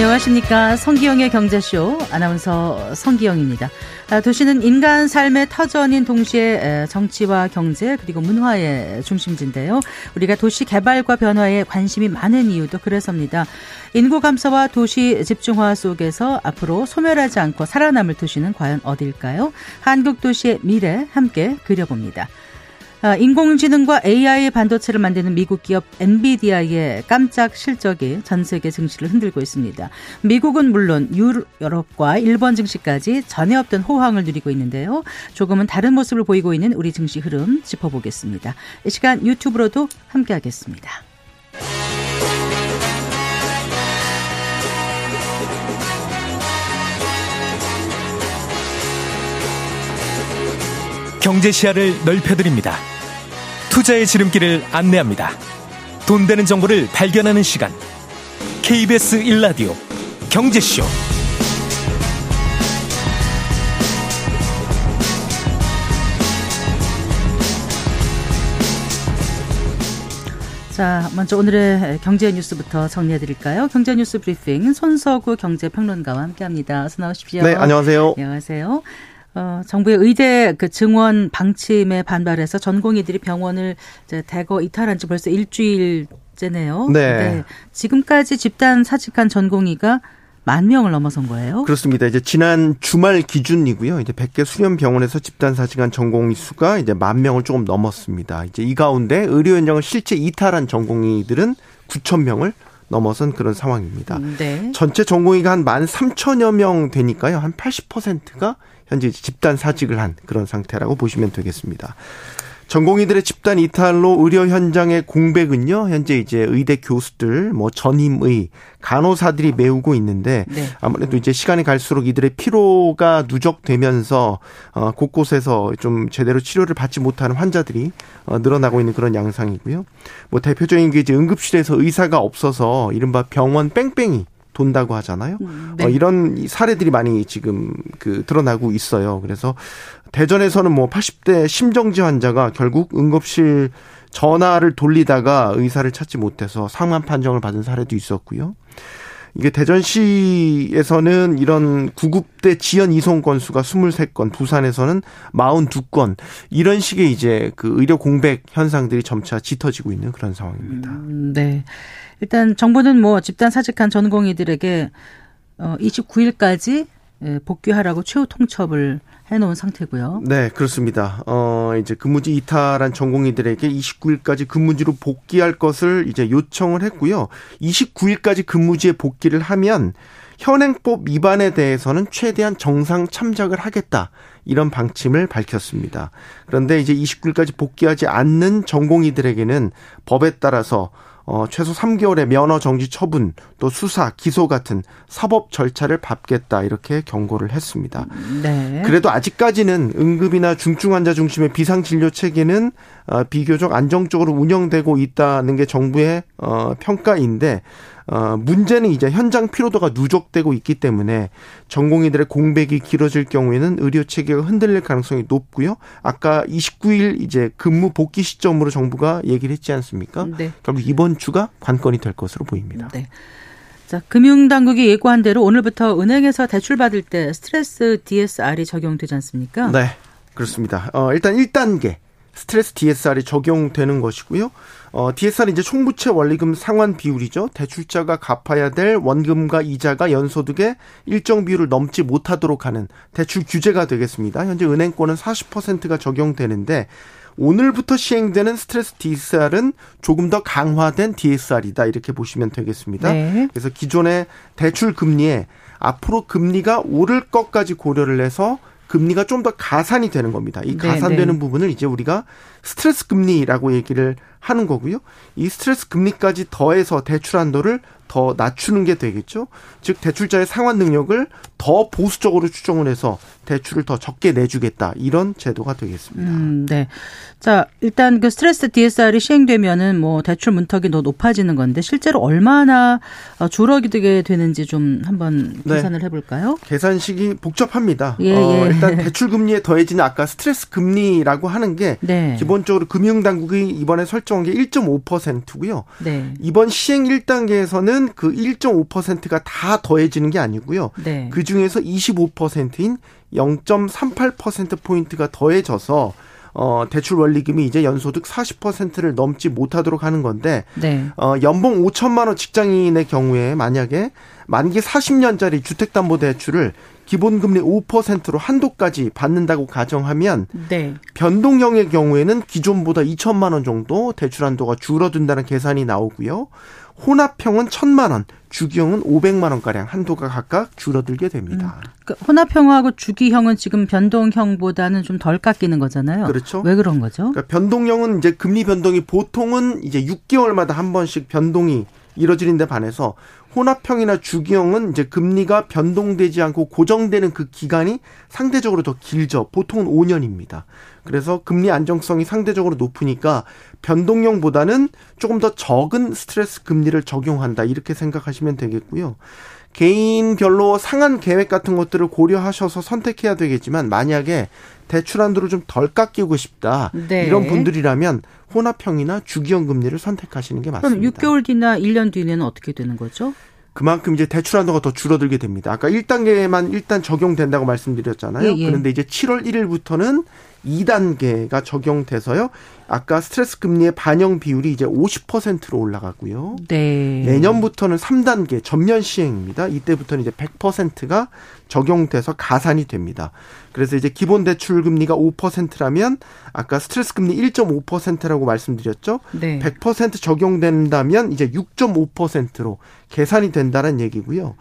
안녕하십니까. 성기영의 경제쇼 아나운서 성기영입니다. 아, 도시는 인간 삶의 터전인 동시에 정치와 경제 그리고 문화의 중심지인데요. 우리가 도시 개발과 변화에 관심이 많은 이유도 그래서입니다. 인구 감소와 도시 집중화 속에서 앞으로 소멸하지 않고 살아남을 도시는 과연 어딜까요? 한국 도시의 미래 함께 그려봅니다. 아, 인공지능과 AI 반도체를 만드는 미국 기업 엔비디아의 깜짝 실적이 전 세계 증시를 흔들고 있습니다. 미국은 물론 유럽과 일본 증시까지 전에 없던 호황을 누리고 있는데요. 조금은 다른 모습을 보이고 있는 우리 증시 흐름 짚어보겠습니다. 이 시간 유튜브로도 함께하겠습니다. 경제 시야를 넓혀드립니다. 투자의 지름길을 안내합니다. 돈 되는 정보를 발견하는 시간. KBS 1라디오 경제쇼. 자, 먼저 오늘의 경제 뉴스부터 정리해 드릴까요? 경제 뉴스 브리핑 손서구 경제평론가와 함께 합니다. 어서 나오십시오. 네, 안녕하세요. 안녕하세요. 어, 정부의 의대 그 증원 방침에 반발해서 전공의들이 병원을 이제 대거 이탈한 지 벌써 일주일째네요. 네. 네. 지금까지 집단 사직한 전공의가 만 명을 넘어선 거예요? 그렇습니다. 이제 지난 주말 기준이고요. 이제 100개 수련 병원에서 집단 사직한 전공의 수가 이제 만 명을 조금 넘었습니다. 이제 이 가운데 의료 현장을 실제 이탈한 전공의들은 9천 명을 넘어선 그런 상황입니다. 네. 전체 전공의가 한 만 3천여 명 되니까요. 한 80%가 현재 집단 사직을 한 그런 상태라고 보시면 되겠습니다. 전공의들의 집단 이탈로 의료 현장의 공백은요, 현재 이제 의대 교수들, 뭐 전임의, 간호사들이 메우고 있는데, 네. 아무래도 이제 시간이 갈수록 이들의 피로가 누적되면서, 어, 곳곳에서 좀 제대로 치료를 받지 못하는 환자들이, 어, 늘어나고 있는 그런 양상이고요. 뭐 대표적인 게 이제 응급실에서 의사가 없어서 이른바 병원 뺑뺑이 돈다고 하잖아요. 네. 어, 이런 사례들이 많이 지금 그 드러나고 있어요. 그래서 대전에서는 뭐 80대 심정지 환자가 결국 응급실 전화를 돌리다가 의사를 찾지 못해서 상만 판정을 받은 사례도 있었고요. 이게 대전시에서는 이런 구급대 지연 이송 건수가 23건, 부산에서는 42건, 이런 식의 이제 그 의료 공백 현상들이 점차 짙어지고 있는 그런 상황입니다. 음, 네. 일단 정부는 뭐 집단 사직한 전공의들에게 어 29일까지 예, 복귀하라고 최후 통첩을 해놓은 상태고요. 네, 그렇습니다. 어, 이제 근무지 이탈한 전공의들에게 29일까지 근무지로 복귀할 것을 이제 요청을 했고요. 29일까지 근무지에 복귀를 하면 현행법 위반에 대해서는 최대한 정상 참작을 하겠다. 이런 방침을 밝혔습니다. 그런데 이제 29일까지 복귀하지 않는 전공의들에게는 법에 따라서 어, 최소 3개월의 면허 정지 처분, 또 수사, 기소 같은 사법 절차를 밟겠다 이렇게 경고를 했습니다. 네. 그래도 아직까지는 응급이나 중증 환자 중심의 비상 진료 체계는 어, 비교적 안정적으로 운영되고 있다는 게 정부의 어, 평가인데 어, 문제는 이제 현장 피로도가 누적되고 있기 때문에 전공의들의 공백이 길어질 경우에는 의료 체계가 흔들릴 가능성이 높고요. 아까 29일 이제 근무 복귀 시점으로 정부가 얘기를 했지 않습니까? 네. 결국 이번 주가 관건이 될 것으로 보입니다. 네. 자, 금융당국이 예고한 대로 오늘부터 은행에서 대출 받을 때 스트레스 DSR이 적용되지 않습니까? 네. 그렇습니다. 어, 일단 1단계 스트레스 DSR이 적용되는 것이고요. 어, DSR은 이제 총부채 원리금 상환 비율이죠. 대출자가 갚아야 될 원금과 이자가 연소득의 일정 비율을 넘지 못하도록 하는 대출 규제가 되겠습니다. 현재 은행권은 40%가 적용되는데 오늘부터 시행되는 스트레스 DSR은 조금 더 강화된 DSR이다 이렇게 보시면 되겠습니다. 네. 그래서 기존의 대출 금리에 앞으로 금리가 오를 것까지 고려를 해서 금리가 좀 더 가산이 되는 겁니다. 이 네, 가산되는 네. 부분을 이제 우리가 스트레스 금리라고 얘기를 하는 거고요. 이 스트레스 금리까지 더해서 대출 한도를 더 낮추는 게 되겠죠. 즉 대출자의 상환 능력을 더 보수적으로 추정을 해서 대출을 더 적게 내주겠다 이런 제도가 되겠습니다. 음, 네. 자, 일단 그 스트레스 DSR이 시행되면은 뭐 대출 문턱이 더 높아지는 건데 실제로 얼마나 어, 줄어들게 되는지 좀 한번 네. 계산을 해볼까요? 계산식이 복잡합니다. 예, 어, 예. 일단 대출 금리에 더해지는 아까 스트레스 금리라고 하는 게 네. 기본적으로 금융당국이 이번에 설정 설정한 게 1.5%고요. 네. 이번 시행 1단계에서는 그 1.5%가 다 더해지는 게 아니고요. 네. 그 중에서 25%인 0.38% 포인트가 더해져서 어 대출 원리금이 이제 연소득 40%를 넘지 못하도록 하는 건데 네. 어 연봉 5천만 원 직장인의 경우에 만약에 만기 40년짜리 주택담보대출을 기본금리 5%로 한도까지 받는다고 가정하면 네. 변동형의 경우에는 기존보다 2천만 원 정도 대출 한도가 줄어든다는 계산이 나오고요. 혼합형은 1천만 원, 주기형은 500만 원 가량 한도가 각각 줄어들게 됩니다. 그 혼합형하고 주기형은 지금 변동형보다는 좀 덜 깎이는 거잖아요. 그렇죠. 왜 그런 거죠? 그러니까 변동형은 이제 금리 변동이 보통은 이제 6개월마다 한 번씩 변동이 이뤄지는데 반해서 혼합형이나 주기형은 이제 금리가 변동되지 않고 고정되는 그 기간이 상대적으로 더 길죠. 보통은 5년입니다. 그래서 금리 안정성이 상대적으로 높으니까 변동형보다는 조금 더 적은 스트레스 금리를 적용한다. 이렇게 생각하시면 되겠고요. 개인별로 상한 계획 같은 것들을 고려하셔서 선택해야 되겠지만 만약에 대출 한도를 좀 덜 깎이고 싶다. 네. 이런 분들이라면 혼합형이나 주기형 금리를 선택하시는 게 그럼 맞습니다. 6개월 뒤나 1년 뒤에는 어떻게 되는 거죠? 그만큼 이제 대출 한도가 더 줄어들게 됩니다. 아까 1단계만 일단 적용된다고 말씀드렸잖아요. 예, 예. 그런데 이제 7월 1일부터는 2단계가 적용돼서요. 아까 스트레스 금리의 반영 비율이 이제 50%로 올라가고요. 네. 내년부터는 3단계 전면 시행입니다. 이때부터는 이제 100%가 적용돼서 가산이 됩니다. 그래서 이제 기본 대출 금리가 5%라면 아까 스트레스 금리 1.5%라고 말씀드렸죠. 네. 100% 적용된다면 이제 6.5%로 계산이 된다는 얘기고요.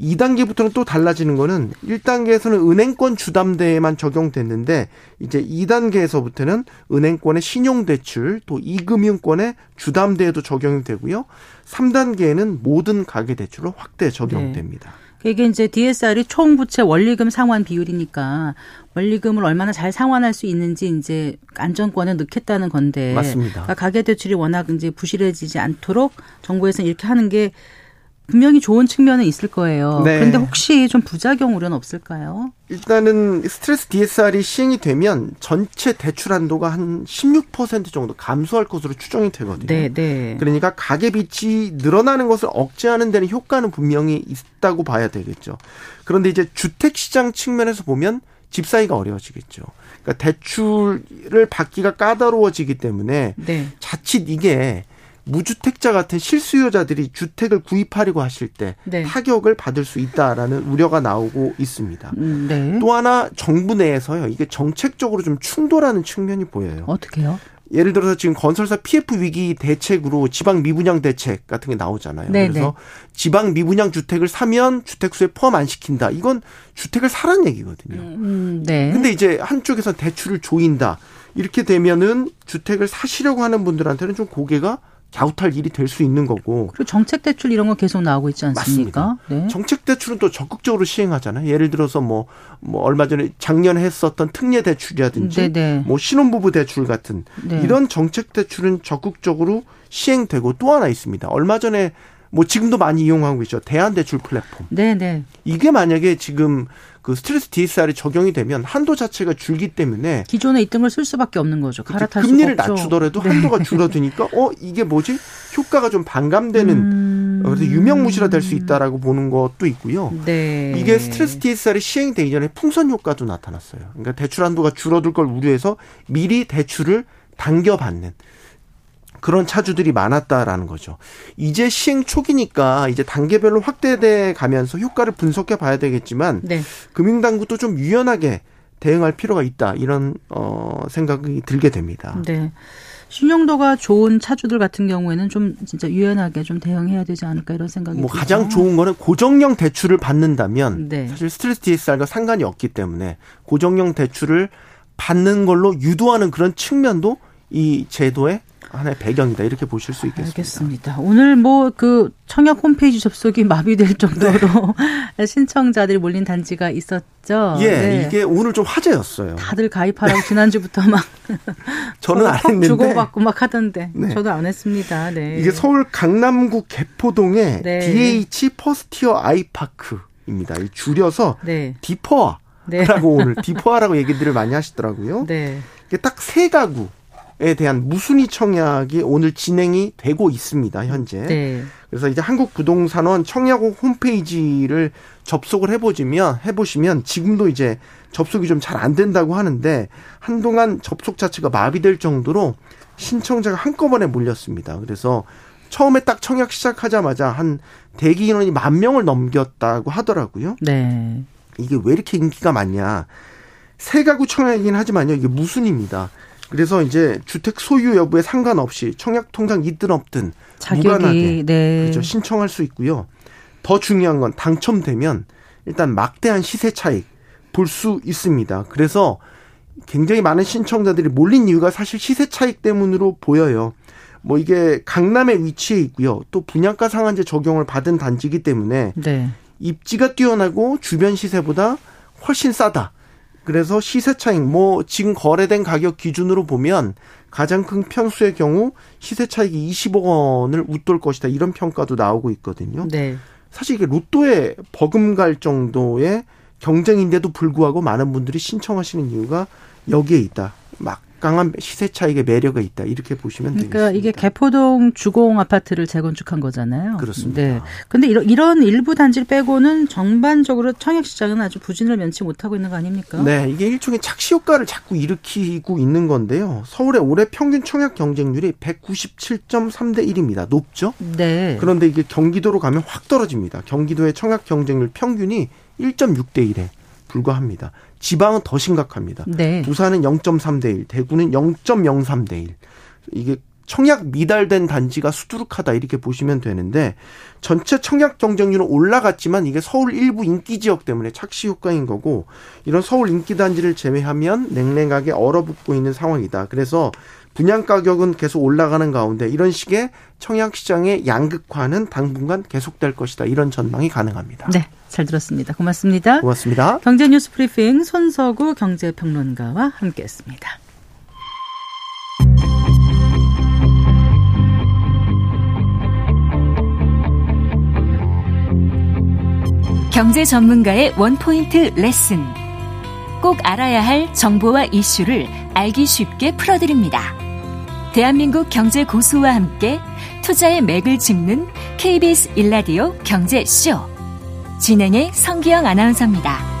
2단계부터는 또 달라지는 거는 1단계에서는 은행권 주담대에만 적용됐는데 이제 2단계에서부터는 은행권의 신용대출 또 이금융권의 주담대에도 적용이 되고요. 3단계에는 모든 가계대출로 확대 적용됩니다. 이게 이제 DSR이 총 부채 원리금 상환 비율이니까 원리금을 얼마나 잘 상환할 수 있는지 이제 안정권에 넣겠다는 건데 맞습니다. 그러니까 가계 대출이 워낙 이제 부실해지지 않도록 정부에서는 이렇게 하는 게 분명히 좋은 측면은 있을 거예요. 네. 그런데 혹시 좀 부작용 우려는 없을까요? 일단은 스트레스 DSR이 시행이 되면 전체 대출 한도가 한 16% 정도 감소할 것으로 추정이 되거든요. 네, 네. 그러니까 가계 빚이 늘어나는 것을 억제하는 데는 효과는 분명히 있다고 봐야 되겠죠. 그런데 이제 주택 시장 측면에서 보면 집 사기가 어려워지겠죠. 그러니까 대출을 받기가 까다로워지기 때문에 네. 자칫 이게 무주택자 같은 실수요자들이 주택을 구입하려고 하실 때 네. 타격을 받을 수 있다라는 우려가 나오고 있습니다. 음, 네. 또 하나 정부 내에서요. 이게 정책적으로 좀 충돌하는 측면이 보여요. 어떻게요? 예를 들어서 지금 건설사 PF 위기 대책으로 지방 미분양 대책 같은 게 나오잖아요. 네네. 그래서 지방 미분양 주택을 사면 주택수에 포함 안 시킨다. 이건 주택을 사란 얘기거든요. 음, 네. 근데 이제 한쪽에서 대출을 조인다. 이렇게 되면은 주택을 사시려고 하는 분들한테는 좀 고개가 갸웃할 일이 될 수 있는 거고 그리고 정책 대출 이런 거 계속 나오고 있지 않습니까? 네. 정책 대출은 또 적극적으로 시행하잖아요. 예를 들어서 뭐, 뭐 얼마 전에 작년에 했었던 특례 대출이라든지 네네. 뭐 신혼부부 대출 같은 네. 이런 정책 대출은 적극적으로 시행되고 또 하나 있습니다. 얼마 전에 뭐 지금도 많이 이용하고 있죠. 대한대출 플랫폼. 네, 네. 이게 만약에 지금 그 스트레스 DSR이 적용이 되면 한도 자체가 줄기 때문에 기존에 있던 걸 쓸 수밖에 없는 거죠. 갈아탈 금리를. 낮추더라도 네. 한도가 줄어드니까 어 이게 뭐지 효과가 좀 반감되는 음. 그래서 유명무실화 될 수 있다라고 보는 것도 있고요. 네. 이게 스트레스 DSR이 시행되기 전에 풍선 효과도 나타났어요. 그러니까 대출 한도가 줄어들 걸 우려해서 미리 대출을 당겨받는 그런 차주들이 많았다라는 거죠. 이제 시행 초기니까 이제 단계별로 확대돼 가면서 효과를 분석해 봐야 되겠지만 네. 금융당국도 좀 유연하게 대응할 필요가 있다 이런 어 생각이 들게 됩니다. 네. 신용도가 좋은 차주들 같은 경우에는 좀 진짜 유연하게 좀 대응해야 되지 않을까 이런 생각이 뭐 들죠. 가장 좋은 거는 고정형 대출을 받는다면 네. 사실 스트레스 DSR과 상관이 없기 때문에 고정형 대출을 받는 걸로 유도하는 그런 측면도 이 제도의 하나의 배경이다 이렇게 보실 수 있겠습니다. 알겠습니다. 오늘 뭐 그 청약 홈페이지 접속이 마비될 정도로 신청자들이 몰린 단지가 있었죠. 예, 네. 이게 오늘 좀 화제였어요. 다들 가입하라고 지난주부터 막 저는 안 했는데 주고받고 막 하던데 네. 저도 안 했습니다. 네. 이게 서울 강남구 개포동의 네. DH 퍼스티어 아이파크입니다. 이 줄여서 네. 디퍼라고 네. 오늘 디퍼라고 얘기들을 많이 하시더라고요. 네. 이게 딱 세 가구 에 대한 무순위 청약이 오늘 진행이 되고 있습니다, 현재. 네. 그래서 이제 한국부동산원 청약국 홈페이지를 접속을 해보시면, 해보시면 지금도 이제 접속이 좀 잘 안 된다고 하는데 한동안 접속 자체가 마비될 정도로 신청자가 한꺼번에 몰렸습니다. 그래서 처음에 딱 청약 시작하자마자 한 대기 인원이 만 명을 넘겼다고 하더라고요. 네. 이게 왜 이렇게 인기가 많냐. 세 가구 청약이긴 하지만요. 이게 무순입니다. 그래서 이제 주택 소유 여부에 상관없이 청약 통장 있든 없든 자격이, 무관하게 네. 그렇죠. 신청할 수 있고요. 더 중요한 건 당첨되면 일단 막대한 시세 차익 볼 수 있습니다. 그래서 굉장히 많은 신청자들이 몰린 이유가 사실 시세 차익 때문으로 보여요. 뭐 이게 강남에 위치해 있고요. 또 분양가 상한제 적용을 받은 단지이기 때문에 네. 입지가 뛰어나고 주변 시세보다 훨씬 싸다. 그래서 시세 차익 뭐 지금 거래된 가격 기준으로 보면 가장 큰 평수의 경우 시세 차익이 20억 원을 웃돌 것이다. 이런 평가도 나오고 있거든요. 네. 사실 이게 로또에 버금갈 정도의 경쟁인데도 불구하고 많은 분들이 신청하시는 이유가 여기에 있다. 막 강한 시세 차익의 매력이 있다 이렇게 보시면 그러니까 되겠습니다. 이게 개포동 주공 아파트를 재건축한 거잖아요. 그렇습니다. 네. 근데 이런 이런 일부 단지를 빼고는 전반적으로 청약 시장은 아주 부진을 면치 못하고 있는 거 아닙니까? 네, 이게 일종의 착시 효과를 자꾸 일으키고 있는 건데요. 서울의 올해 평균 청약 경쟁률이 197.3대 1입니다. 높죠? 네. 그런데 이게 경기도로 가면 확 떨어집니다. 경기도의 청약 경쟁률 평균이 1.6대 1에 불과합니다. 지방은 더 심각합니다. 네. 부산은 0.3대 1, 대구는 0.03대 1. 이게 청약 미달된 단지가 수두룩하다 이렇게 보시면 되는데 전체 청약 경쟁률은 올라갔지만 이게 서울 일부 인기 지역 때문에 착시 효과인 거고 이런 서울 인기 단지를 제외하면 냉랭하게 얼어붙고 있는 상황이다. 그래서 분양 가격은 계속 올라가는 가운데 이런 식의 청약 시장의 양극화는 당분간 계속될 것이다. 이런 전망이 가능합니다. 네. 잘 들었습니다. 고맙습니다. 고맙습니다. 경제 뉴스 브리핑 손서구 경제 평론가와 함께 했습니다. 경제 전문가의 원포인트 레슨. 꼭 알아야 할 정보와 이슈를 알기 쉽게 풀어드립니다. 대한민국 경제 고수와 함께 투자의 맥을 짚는 KBS 일라디오 경제쇼. 진행의 성기영 아나운서입니다.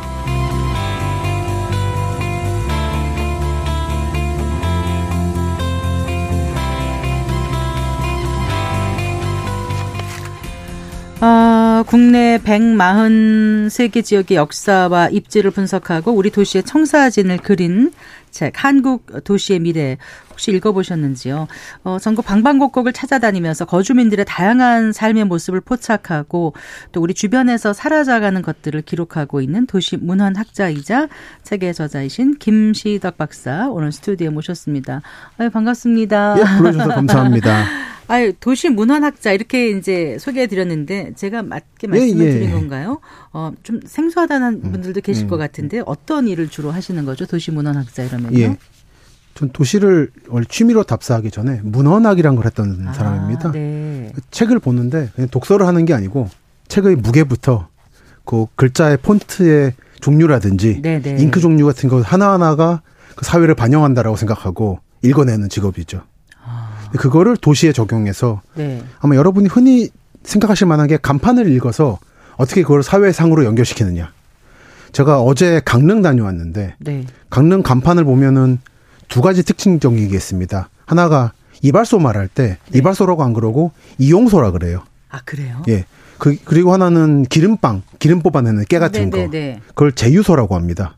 어, 국내 143개 지역의 역사와 입지를 분석하고 우리 도시의 청사진을 그린 책 한국 도시의 미래 혹시 읽어보셨는지요? 어, 전국 방방곡곡을 찾아다니면서 거주민들의 다양한 삶의 모습을 포착하고 또 우리 주변에서 사라져가는 것들을 기록하고 있는 도시 문헌학자이자 책의 저자이신 김시덕 박사 오늘 스튜디오에 모셨습니다. 아유, 반갑습니다. 예, 불러주셔서 감사합니다. 아유, 도시 문헌학자 이렇게 이제 소개해 드렸는데 제가 맞게 말씀을 예, 예. 드린 건가요? 어, 좀 생소하다는 음, 분들도 계실 음. 것 같은데 어떤 일을 주로 하시는 거죠? 도시 문헌학자 이러면요? 예. 전 도시를 원래 취미로 답사하기 전에 문헌학이란 걸 했던 아, 사람입니다. 네. 그 책을 보는데 그냥 독서를 하는 게 아니고 책의 무게부터 그 글자의 폰트의 종류라든지 네네. 네. 잉크 종류 같은 거 하나하나가 그 사회를 반영한다라고 생각하고 읽어내는 직업이죠. 그거를 도시에 적용해서 네. 아마 여러분이 흔히 생각하실 만한 게 간판을 읽어서 어떻게 그걸 사회상으로 연결시키느냐. 제가 어제 강릉 다녀왔는데 네. 강릉 간판을 보면은 두 가지 특징적이겠습니다. 하나가 이발소 말할 때 네. 이발소라고 안 그러고 이용소라 그래요. 아 그래요? 예. 그 그리고 하나는 기름빵, 기름 뽑아내는 깨 같은 네네네. 거. 네, 네. 그걸 제유소라고 합니다.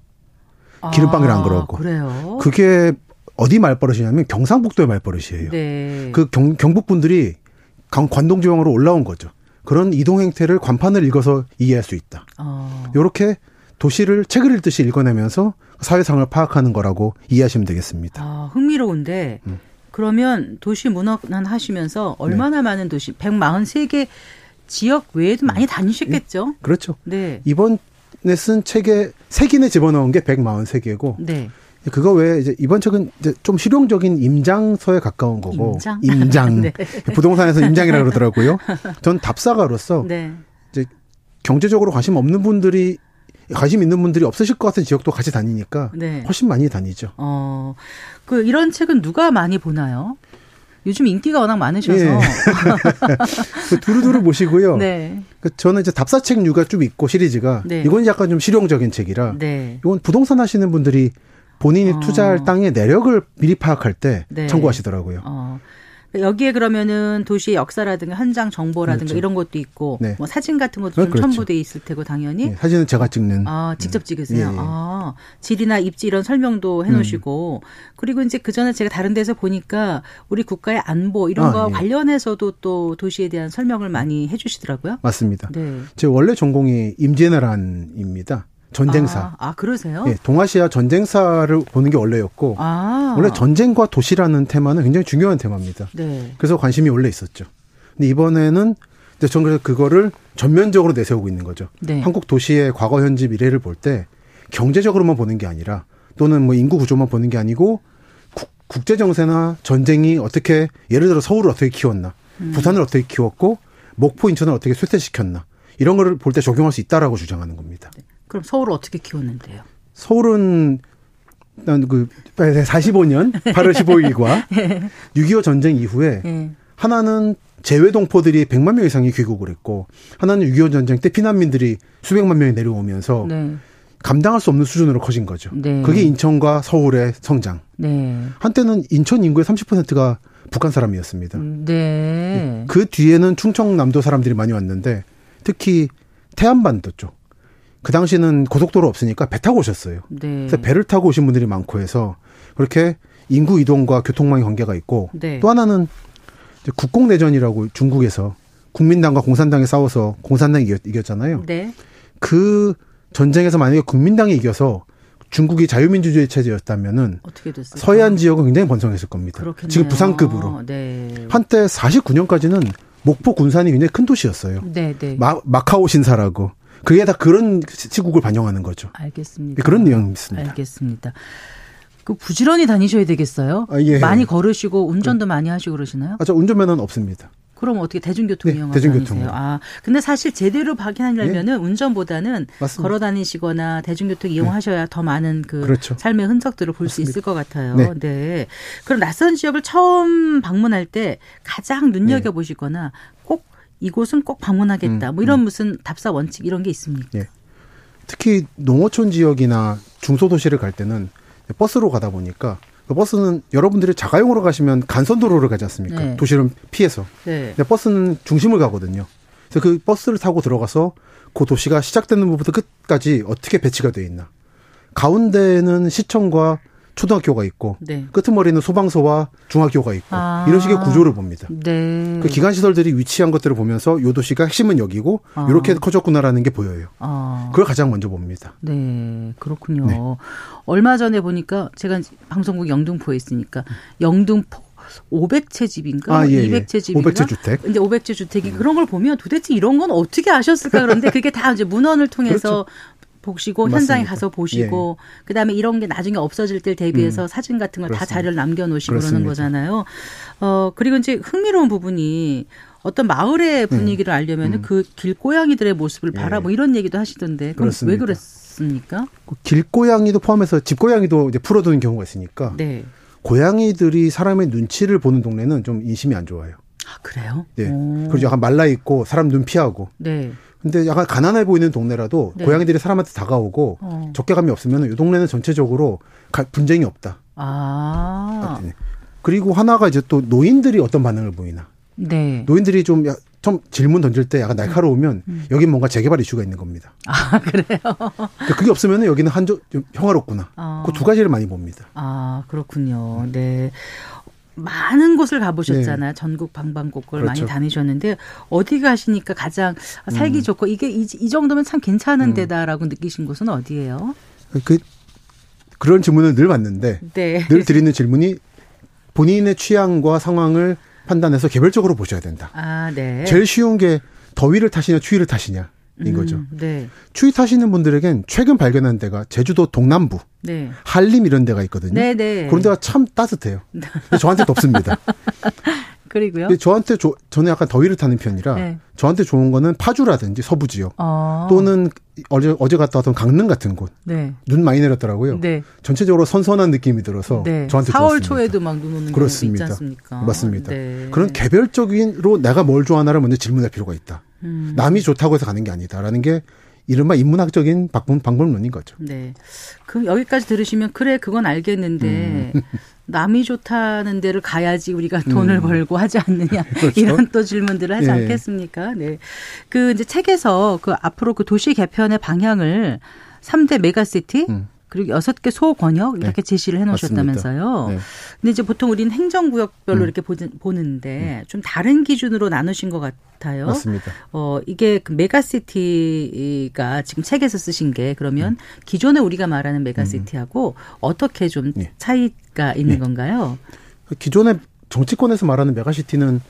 기름빵이라 안 아, 그러고. 그래요? 그게 어디 말버릇이냐면 경상북도의 말버릇이에요. 네. 그 경, 경북 분들이 관동 지방으로 올라온 거죠. 그런 이동 행태를 관판을 읽어서 이해할 수 있다. 어. 요렇게 도시를 책을 읽듯이 읽어내면서 사회상을 파악하는 거라고 이해하시면 되겠습니다. 아, 흥미로운데 음. 그러면 도시 문학난 하시면서 얼마나 네. 많은 도시 143개 지역 외에도 많이 다니셨겠죠? 네. 그렇죠. 네. 이번에 쓴 책에 색인에 집어넣은 게 143개고 네. 그거 외에 이제 이번 책은 이제 좀 실용적인 임장서에 가까운 거고 임장, 임장. 네. 부동산에서 임장이라 그러더라고요. 전 답사가로서 네. 이제 경제적으로 관심 없는 분들이 관심 있는 분들이 없으실 것 같은 지역도 같이 다니니까 네. 훨씬 많이 다니죠. 어, 그 이런 책은 누가 많이 보나요? 요즘 인기가 워낙 많으셔서 네. 두루두루 보시고요. 네. 그 저는 이제 답사책 류가 좀 있고 시리즈가 네. 이건 약간 좀 실용적인 책이라 네. 이건 부동산 하시는 분들이 본인이 어. 투자할 땅의 내력을 미리 파악할 때 네. 참고하시더라고요. 어. 여기에 그러면은 도시의 역사라든가 현장 정보라든가 그렇죠. 이런 것도 있고 네. 뭐 사진 같은 것도 좀 그렇죠. 첨부돼 있을 테고 당연히 네, 사진은 제가 찍는 아 직접 찍으세요. 네. 아 질이나 입지 이런 설명도 해놓으시고 음. 그리고 이제 그 전에 제가 다른 데서 보니까 우리 국가의 안보 이런 아, 거 예. 관련해서도 또 도시에 대한 설명을 많이 해주시더라고요. 맞습니다. 네. 제 원래 전공이 임진왜란입니다. 전쟁사. 아, 아, 그러세요? 예, 동아시아 전쟁사를 보는 게 원래였고 아. 원래 전쟁과 도시라는 테마는 굉장히 중요한 테마입니다. 네. 그래서 관심이 원래 있었죠. 근데 이번에는 이제 전 그래서 그거를 전면적으로 내세우고 있는 거죠. 네. 한국 도시의 과거, 현재, 미래를 볼 때 경제적으로만 보는 게 아니라 또는 뭐 인구 구조만 보는 게 아니고 국제 정세나 전쟁이 어떻게 예를 들어 서울을 어떻게 키웠나, 음. 부산을 어떻게 키웠고 목포 인천을 어떻게 쇠퇴시켰나 이런 거를 볼 때 적용할 수 있다라고 주장하는 겁니다. 네. 그럼 서울을 어떻게 키웠는데요? 서울은 난그 45년 8월 15일과 6.25 전쟁 이후에 네. 하나는 재외 동포들이 100만 명 이상이 귀국을 했고 하나는 6.25 전쟁 때 피난민들이 수백만 명이 내려오면서 네. 감당할 수 없는 수준으로 커진 거죠. 네. 그게 인천과 서울의 성장. 네. 한때는 인천 인구의 30%가 북한 사람이었습니다. 네. 그 뒤에는 충청남도 사람들이 많이 왔는데 특히 태안반도 쪽 그 당시는 고속도로 없으니까 배 타고 오셨어요. 네. 그래서 배를 타고 오신 분들이 많고 해서 그렇게 인구 이동과 교통망의 관계가 있고 네. 또 하나는 국공내전이라고 중국에서 국민당과 공산당이 싸워서 공산당이 이겼, 잖아요 네. 그 전쟁에서 만약에 국민당이 이겨서 중국이 자유민주주의 체제였다면은 서해안 지역은 굉장히 번성했을 겁니다. 그렇겠네요. 지금 부산급으로. 네. 한때 49년까지는 목포 군산이 굉장히 큰 도시였어요. 네, 네. 마, 마카오 신사라고. 그게 다 그런 시국을 반영하는 거죠. 알겠습니다. 그런 내용이 있습니다. 알겠습니다. 그 부지런히 다니셔야 되겠어요? 아, 예. 많이 걸으시고 운전도 그, 많이 하시고 그러시나요? 아, 저 운전면허는 없습니다. 그럼 어떻게 대중교통 네, 이용하세요? 대중교통. 아, 근데 사실 제대로 확인하려면은 예. 운전보다는 맞습니다. 걸어 다니시거나 대중교통 이용하셔야 네. 더 많은 그 그렇죠. 삶의 흔적들을 볼 수 있을 것 같아요. 네. 네. 그럼 낯선 지역을 처음 방문할 때 가장 눈여겨 보시거나 꼭 이곳은 꼭 방문하겠다. 음, 뭐 이런 음. 무슨 답사 원칙 이런 게 있습니까? 예. 특히 농어촌 지역이나 중소도시를 갈 때는 버스로 가다 보니까 그 버스는 여러분들이 자가용으로 가시면 간선도로를 가지 않습니까? 네. 도시를 피해서. 네. 근데 버스는 중심을 가거든요. 그래서 그 버스를 타고 들어가서 그 도시가 시작되는 부분부터 끝까지 어떻게 배치가 돼 있나. 가운데는 시청과 초등학교가 있고 네. 끄트머리는 소방서와 중학교가 있고 아. 이런 식의 구조를 봅니다. 네. 그 기관 시설들이 위치한 것들을 보면서 요 도시가 핵심은 여기고 아. 이렇게 커졌구나라는 게 보여요. 아. 그걸 가장 먼저 봅니다. 네, 그렇군요. 네. 얼마 전에 보니까 제가 방송국 영등포에 있으니까 영등포 500채 집인가? 아, 예, 200채 예. 집인가? 500채 주택. 근데 500채 주택이 음. 그런 걸 보면 도대체 이런 건 어떻게 아셨을까 그런데 그게 다 이제 문헌을 통해서 그렇죠. 보시고 맞습니다. 현장에 가서 보시고 예. 그다음에 이런 게 나중에 없어질 때 대비해서 음. 사진 같은 걸 다 자료를 남겨 놓으시고 그러는 거잖아요. 어 그리고 이제 흥미로운 부분이 어떤 마을의 음. 분위기를 음. 알려면 음. 그 길 고양이들의 모습을 예. 봐라 뭐 이런 얘기도 하시던데 그럼 그렇습니다. 왜 그랬습니까? 그 길고양이도 포함해서 집고양이도 이제 풀어두는 경우가 있으니까 네. 고양이들이 사람의 눈치를 보는 동네는 좀 인심이 안 좋아요. 아 그래요? 네. 오. 그리고 약간 말라 있고 사람 눈 피하고. 네. 근데 약간 가난해 보이는 동네라도 네. 고양이들이 사람한테 다가오고 어. 적개감이 없으면 이 동네는 전체적으로 분쟁이 없다. 아. 그리고 하나가 이제 또 노인들이 어떤 반응을 보이나. 네. 노인들이 좀, 좀 질문 던질 때 약간 날카로우면 음. 음. 여기 뭔가 재개발 이슈가 있는 겁니다. 아, 그래요? 그러니까 그게 없으면 여기는 한조, 좀 평화롭구나. 아. 그두 가지를 많이 봅니다. 아, 그렇군요. 네. 많은 곳을 가보셨잖아요. 네. 전국 방방곡곡을 그렇죠. 많이 다니셨는데 어디 가시니까 가장 살기 음. 좋고 이게 이, 이, 정도면 참 괜찮은 음. 데다라고 느끼신 곳은 어디예요? 그 그런 질문을 늘 받는데 네. 늘 드리는 질문이 본인의 취향과 상황을 판단해서 개별적으로 보셔야 된다. 아, 네. 제일 쉬운 게 더위를 타시냐 추위를 타시냐. 인 음, 거죠. 네. 추위 타시는 분들에겐 최근 발견한 데가 제주도 동남부, 네. 한림 이런 데가 있거든요. 네, 네. 그런 데가 참 따뜻해요. 저한테 덥습니다. 그리고요. 저한테 조, 저는 약간 더위를 타는 편이라 네. 저한테 좋은 거는 파주라든지 서부 지역 어. 또는 어제 어제 갔다 왔던 강릉 같은 곳. 네. 눈 많이 내렸더라고요. 네. 전체적으로 선선한 느낌이 들어서 네. 저한테 4월 좋았습니다. 초에도 막 눈 오는 그렇습니다. 있지 않습니까? 맞습니다. 네. 그런 개별적인로 내가 뭘 좋아하나를 먼저 질문할 필요가 있다. 음. 남이 좋다고 해서 가는 게 아니다라는 게 이른바 인문학적인 방법, 방법론인 거죠. 네. 그럼 여기까지 들으시면 그래 그건 알겠는데 음. 남이 좋다는 데를 가야지 우리가 돈을 음. 벌고 하지 않느냐 그렇죠? 이런 또 질문들을 하지 네. 않겠습니까? 네. 그 이제 책에서 그 앞으로 그 도시 개편의 방향을 3대 메가시티 음. 그리고 여섯 개 소권역 이렇게 네. 제시를 해놓으셨다면서요. 네. 근데 이제 보통 우리는 행정구역별로 음. 이렇게 보는데 음. 좀 다른 기준으로 나누신 것 같아요. 맞습니다. 어 이게 그 메가시티가 지금 책에서 쓰신 게 그러면 음. 기존에 우리가 말하는 메가시티하고 음. 어떻게 좀 네. 차이가 있는 네. 건가요? 기존에 정치권에서 말하는 메가시티는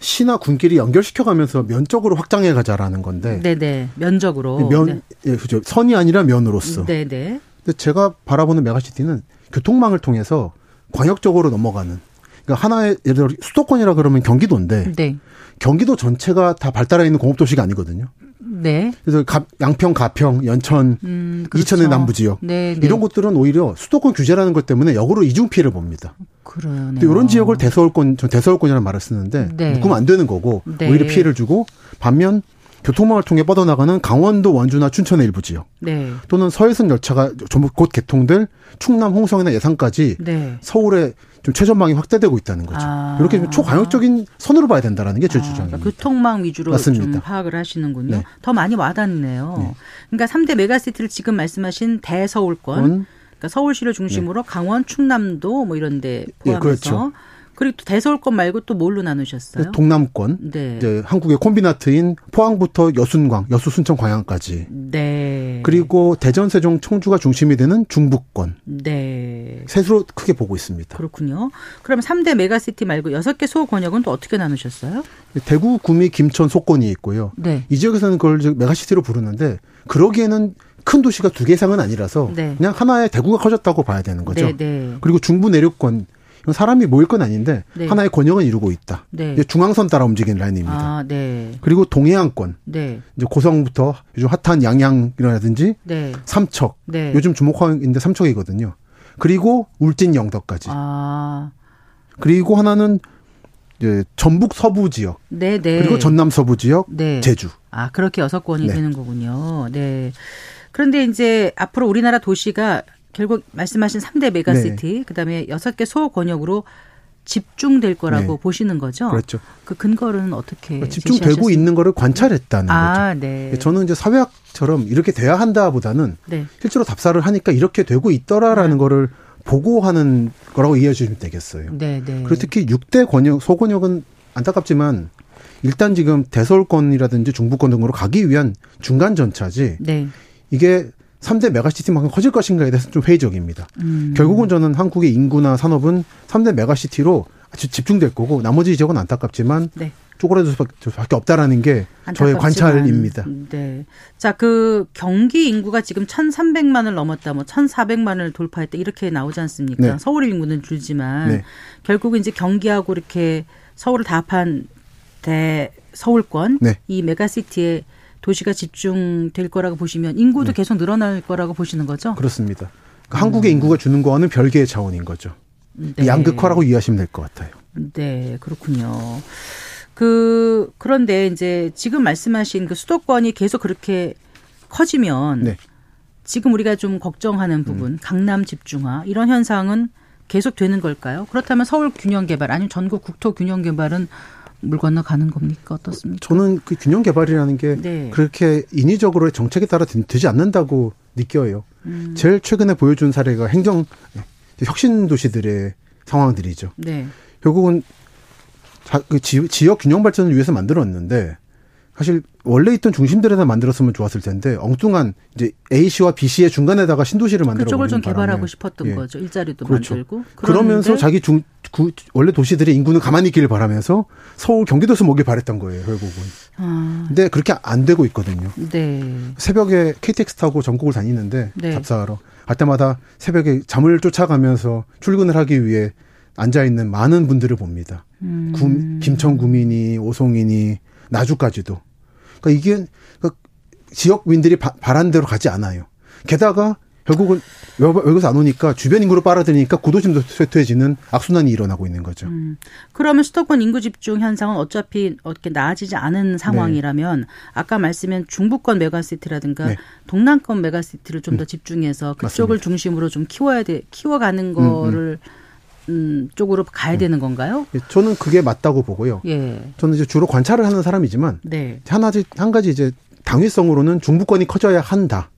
시나 군끼리 연결시켜가면서 면적으로 확장해 가자라는 건데. 네네. 면적으로. 면, 네. 예, 그죠. 선이 아니라 면으로서. 네네. 근데 제가 바라보는 메가시티는 교통망을 통해서 광역적으로 넘어가는. 그러니까 하나의 예를 들어 수도권이라 그러면 경기도인데. 네. 경기도 전체가 다 발달해 있는 공업 도시가 아니거든요. 네. 그래서 가, 양평, 가평, 연천, 음, 그렇죠. 이천의 남부 지역 네, 네. 이런 곳들은 오히려 수도권 규제라는 것 때문에 역으로 이중 피해를 봅니다. 그러네요. 이런 지역을 대서울권, 전 대서울권이라는 말을 쓰는데 네. 묶으면 안 되는 거고 네. 오히려 피해를 주고 반면 교통망을 통해 뻗어나가는 강원도 원주나 춘천의 일부 지역 네. 또는 서해선 열차가 전부 곧 개통될 충남 홍성이나 예산까지 네. 서울에 좀 최전망이 확대되고 있다는 거죠. 아. 이렇게 좀 초광역적인 선으로 봐야 된다라는 게제 아, 주장입니다. 그러니까 교통망 위주로 맞습니다. 좀 파악을 하시는군요. 네. 더 많이 와닿네요. 네. 그러니까 3대 메가시티를 지금 말씀하신 대서울권, 그러니까 서울시를 중심으로 네. 강원, 충남도 뭐 이런 데 예, 포함해서 그렇죠. 그리고 또 대서울권 말고 또 뭘로 나누셨어요? 그 동남권. 네. 이제 한국의 콤비나트인 포항부터 여순광, 여수 순천 광양까지. 네. 그리고 대전 세종 청주가 중심이 되는 중부권. 네. 셋으로 크게 보고 있습니다. 그렇군요. 그럼 3대 메가시티 말고 6개 소권역은 또 어떻게 나누셨어요? 대구, 구미, 김천, 소권이 있고요. 네. 이 지역에서는 그걸 메가시티로 부르는데 그러기에는 큰 도시가 두 개 이상은 아니라서 네. 그냥 하나의 대구가 커졌다고 봐야 되는 거죠. 네, 네. 그리고 중부 내륙권 이건 사람이 모일 건 아닌데 네. 하나의 권역은 이루고 있다. 네. 중앙선 따라 움직이는 라인입니다. 아, 네. 그리고 동해안권 네. 이제 고성부터 요즘 핫한 양양이라든지 네. 삼척 네. 요즘 주목하는데 삼척이거든요. 그리고 울진 영덕까지. 아. 그리고 하나는 이제 전북 서부 지역. 네, 네. 그리고 전남 서부 지역, 네. 제주. 아, 그렇게 여섯 권이 네. 되는 거군요. 네. 그런데 이제 앞으로 우리나라 도시가 결국 말씀하신 3대 메가시티 네. 그다음에 6개 소권역으로 집중될 거라고 네. 보시는 거죠. 그렇죠. 그 근거는 어떻게 그러니까 집중되고? 있는 거를 관찰했다는 아, 거죠. 네. 저는 이제 사회학처럼 이렇게 돼야 한다보다는 네. 실제로 답사를 하니까 이렇게 되고 있더라라는 네. 거를 보고하는 거라고 이해해 주시면 되겠어요. 네, 네. 그리고 특히 6대 권역 소권역은 안타깝지만 일단 지금 대서울권이라든지 중부권 등으로 가기 위한 중간 전차지. 네. 이게 3대 메가시티만큼 커질 것인가에 대해서 좀 회의적입니다. 음. 결국은 저는 한국의 인구나 산업은 3대 메가시티로 아주 집중될 거고 나머지 지역은 안타깝지만 네. 쪼그라들 수밖에 없다라는 게 저의 관찰입니다. 네. 자, 그 경기 인구가 지금 1,300만을 넘었다, 뭐 1,400만을 돌파했다 이렇게 나오지 않습니까? 네. 서울 인구는 줄지만 네. 결국은 이제 경기하고 이렇게 서울을 다 합한 대 서울권 네. 이 메가시티에 도시가 집중될 거라고 보시면 인구도 네. 계속 늘어날 거라고 보시는 거죠? 그렇습니다. 그러니까 음. 한국의 인구가 주는 거와는 별개의 차원인 거죠. 네. 양극화라고 이해하시면 될 것 같아요. 네, 그렇군요. 그 그런데 이제 지금 말씀하신 그 수도권이 계속 그렇게 커지면 네. 지금 우리가 좀 걱정하는 부분, 음. 강남 집중화 이런 현상은 계속 되는 걸까요? 그렇다면 서울 균형 개발 아니면 전국 국토 균형 개발은 물 건너 가는 겁니까 어떻습니까? 저는 그 균형 개발이라는 게 네. 그렇게 인위적으로 정책에 따라 되지 않는다고 느껴요. 음. 제일 최근에 보여준 사례가 행정 혁신 도시들의 상황들이죠. 네. 결국은 그 지역 균형 발전을 위해서 만들었는데 사실 원래 있던 중심들에다 만들었으면 좋았을 텐데 엉뚱한 이제 A 씨와 B 씨의 중간에다가 신도시를 만들어 그쪽을 좀 개발하고 싶었던 예. 거죠. 일자리도 그렇죠. 만들고 그러면서 자기 중 구, 원래 도시들의 인구는 가만히 있기를 바라면서 서울 경기도에서 먹길 바랬던 거예요 결국은. 아. 근데 그렇게 안 되고 있거든요. 네. 새벽에 KTX 타고 전국을 다니는데 네. 답사하러 갈 때마다 새벽에 잠을 쫓아가면서 출근을 하기 위해 앉아 있는 많은 분들을 봅니다. 음. 구, 김천 구민이 오송이니 나주까지도. 그러니까 이게 그러니까 지역민들이 바, 바란 대로 가지 않아요. 게다가 결국은 여기서 안 오니까 주변 인구로 빨아들이니까 구도심도 쇠퇴해지는 악순환이 일어나고 있는 거죠. 음. 그러면 수도권 인구 집중 현상은 어차피 어떻게 나아지지 않은 상황이라면 네. 아까 말씀한 중부권 메가시티라든가 네. 동남권 메가시티를 좀더 음. 집중해서 그쪽을 맞습니다. 중심으로 좀 키워야 돼 키워가는 거를 음, 음. 음, 쪽으로 가야 되는 건가요? 예, 저는 그게 맞다고 보고요. 예. 저는 이제 주로 관찰을 하는 사람이지만 네. 하나 한 가지 이제 당위성으로는 중부권이 커져야 한다.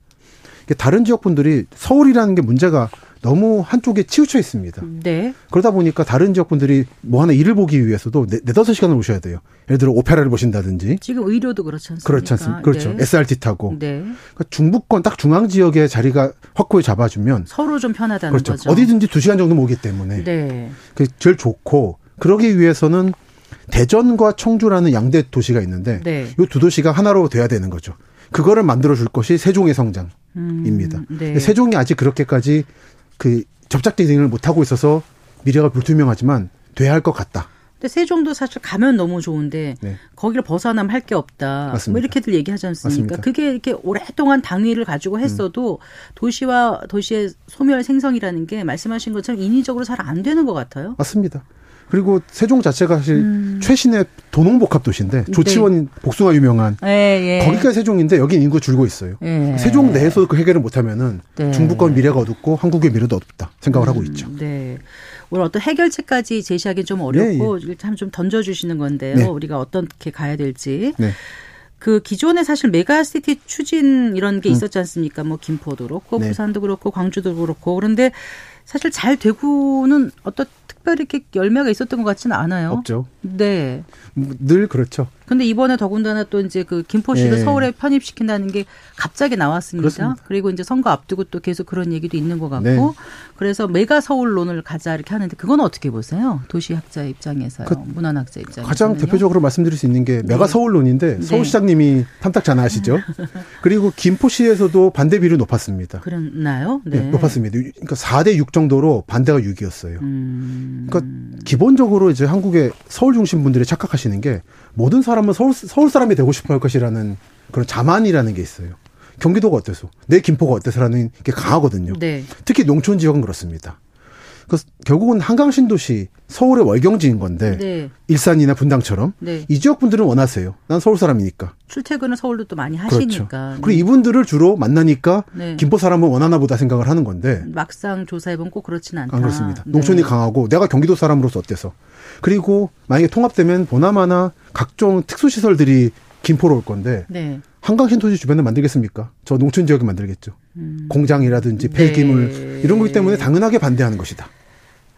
다른 지역 분들이 서울이라는 게 문제가 너무 한쪽에 치우쳐 있습니다. 네. 그러다 보니까 다른 지역 분들이 뭐 하나 일을 보기 위해서도 네, 네다섯 시간을 오셔야 돼요. 예를 들어 오페라를 보신다든지. 지금 의료도 그렇지 않습니까? 그렇지 않습니까? 그렇죠. 네. SRT 타고. 네. 그러니까 중부권 딱 중앙 지역의 자리가 확고히 잡아주면 서로 좀 편하다는 그렇죠. 거죠. 어디든지 두 시간 정도 오기 때문에. 네. 그 제일 좋고 그러기 위해서는 대전과 청주라는 양대 도시가 있는데 네. 이두 도시가 하나로 돼야 되는 거죠. 그거를 만들어 줄 것이 세종의 성장입니다. 음, 네. 세종이 아직 그렇게까지 그 접착 대응을 못 하고 있어서 미래가 불투명하지만 돼야 할 것 같다. 근데 세종도 사실 가면 너무 좋은데 네. 거기를 벗어나면 할 게 없다. 뭐 맞습니다. 뭐 이렇게들 얘기하지 않습니까? 맞습니다. 그게 이렇게 오랫동안 당위를 가지고 했어도 음. 도시와 도시의 소멸 생성이라는 게 말씀하신 것처럼 인위적으로 잘 안 되는 것 같아요. 맞습니다. 그리고 세종 자체가 사실 음. 최신의 도농복합 도시인데 네. 조치원 네. 복숭아 유명한 예, 예. 거기가 세종인데 여기 인구 줄고 있어요. 예. 세종 내에서 그 해결을 못하면은 네. 중부권 미래가 어둡고 한국의 미래도 어둡다 생각을 음, 하고 있죠. 네. 오늘 어떤 해결책까지 제시하기 좀 어렵고 예, 예. 참좀 던져주시는 건데요. 네. 우리가 어떻게 가야 될지. 네. 그 기존에 사실 메가시티 추진 이런 게 음. 있었지 않습니까? 뭐 김포도 그렇고 네. 부산도 그렇고 광주도 그렇고 그런데 사실 잘 되고는 어떤 특별히 이렇게 열매가 있었던 것 같지는 않아요. 없죠. 네. 늘 그렇죠. 근데 이번에 더군다나 또 이제 그 김포시를 네. 서울에 편입시킨다는 게 갑자기 나왔습니다. 그렇습니다. 그리고 이제 선거 앞두고 또 계속 그런 얘기도 있는 것 같고 네. 그래서 메가 서울론을 가자 이렇게 하는데 그건 어떻게 보세요? 도시학자 입장에서요. 그 문화학자 입장에서 가장 대표적으로 말씀드릴 수 있는 게 메가 네. 서울론인데 네. 서울시장님이 탐탁 잘 아시죠? 그리고 김포시에서도 반대 비율이 높았습니다. 그랬나요? 네. 네 높았습니다. 그러니까 4대 6 정도로 반대가 6이었어요. 음. 그러니까 기본적으로 이제 한국의 서울 중심 분들이 착각하시는 게 모든 사람은 서울, 서울 사람이 되고 싶어 할 것이라는 그런 자만이라는 게 있어요. 경기도가 어때서? 내 김포가 어때서라는 게 강하거든요. 네. 특히 농촌 지역은 그렇습니다. 그 결국은 한강 신도시 서울의 월경지인 건데 네. 일산이나 분당처럼 네. 이 지역 분들은 원하세요. 난 서울 사람이니까. 출퇴근은 서울도 또 많이 하시니까. 그렇죠. 그리고 이분들을 주로 만나니까 네. 김포 사람은 원하나 보다 생각을 하는 건데 막상 조사해보면 꼭 그렇지는 않다. 안 그렇습니다. 농촌이 네. 강하고 내가 경기도 사람으로서 어때서. 그리고 만약에 통합되면 보나마나 각종 특수시설들이 김포로 올 건데 네. 한강 신도시 주변에 만들겠습니까? 저 농촌 지역에 만들겠죠. 음. 공장이라든지 폐기물 네. 이런 거기 때문에 당연하게 반대하는 것이다.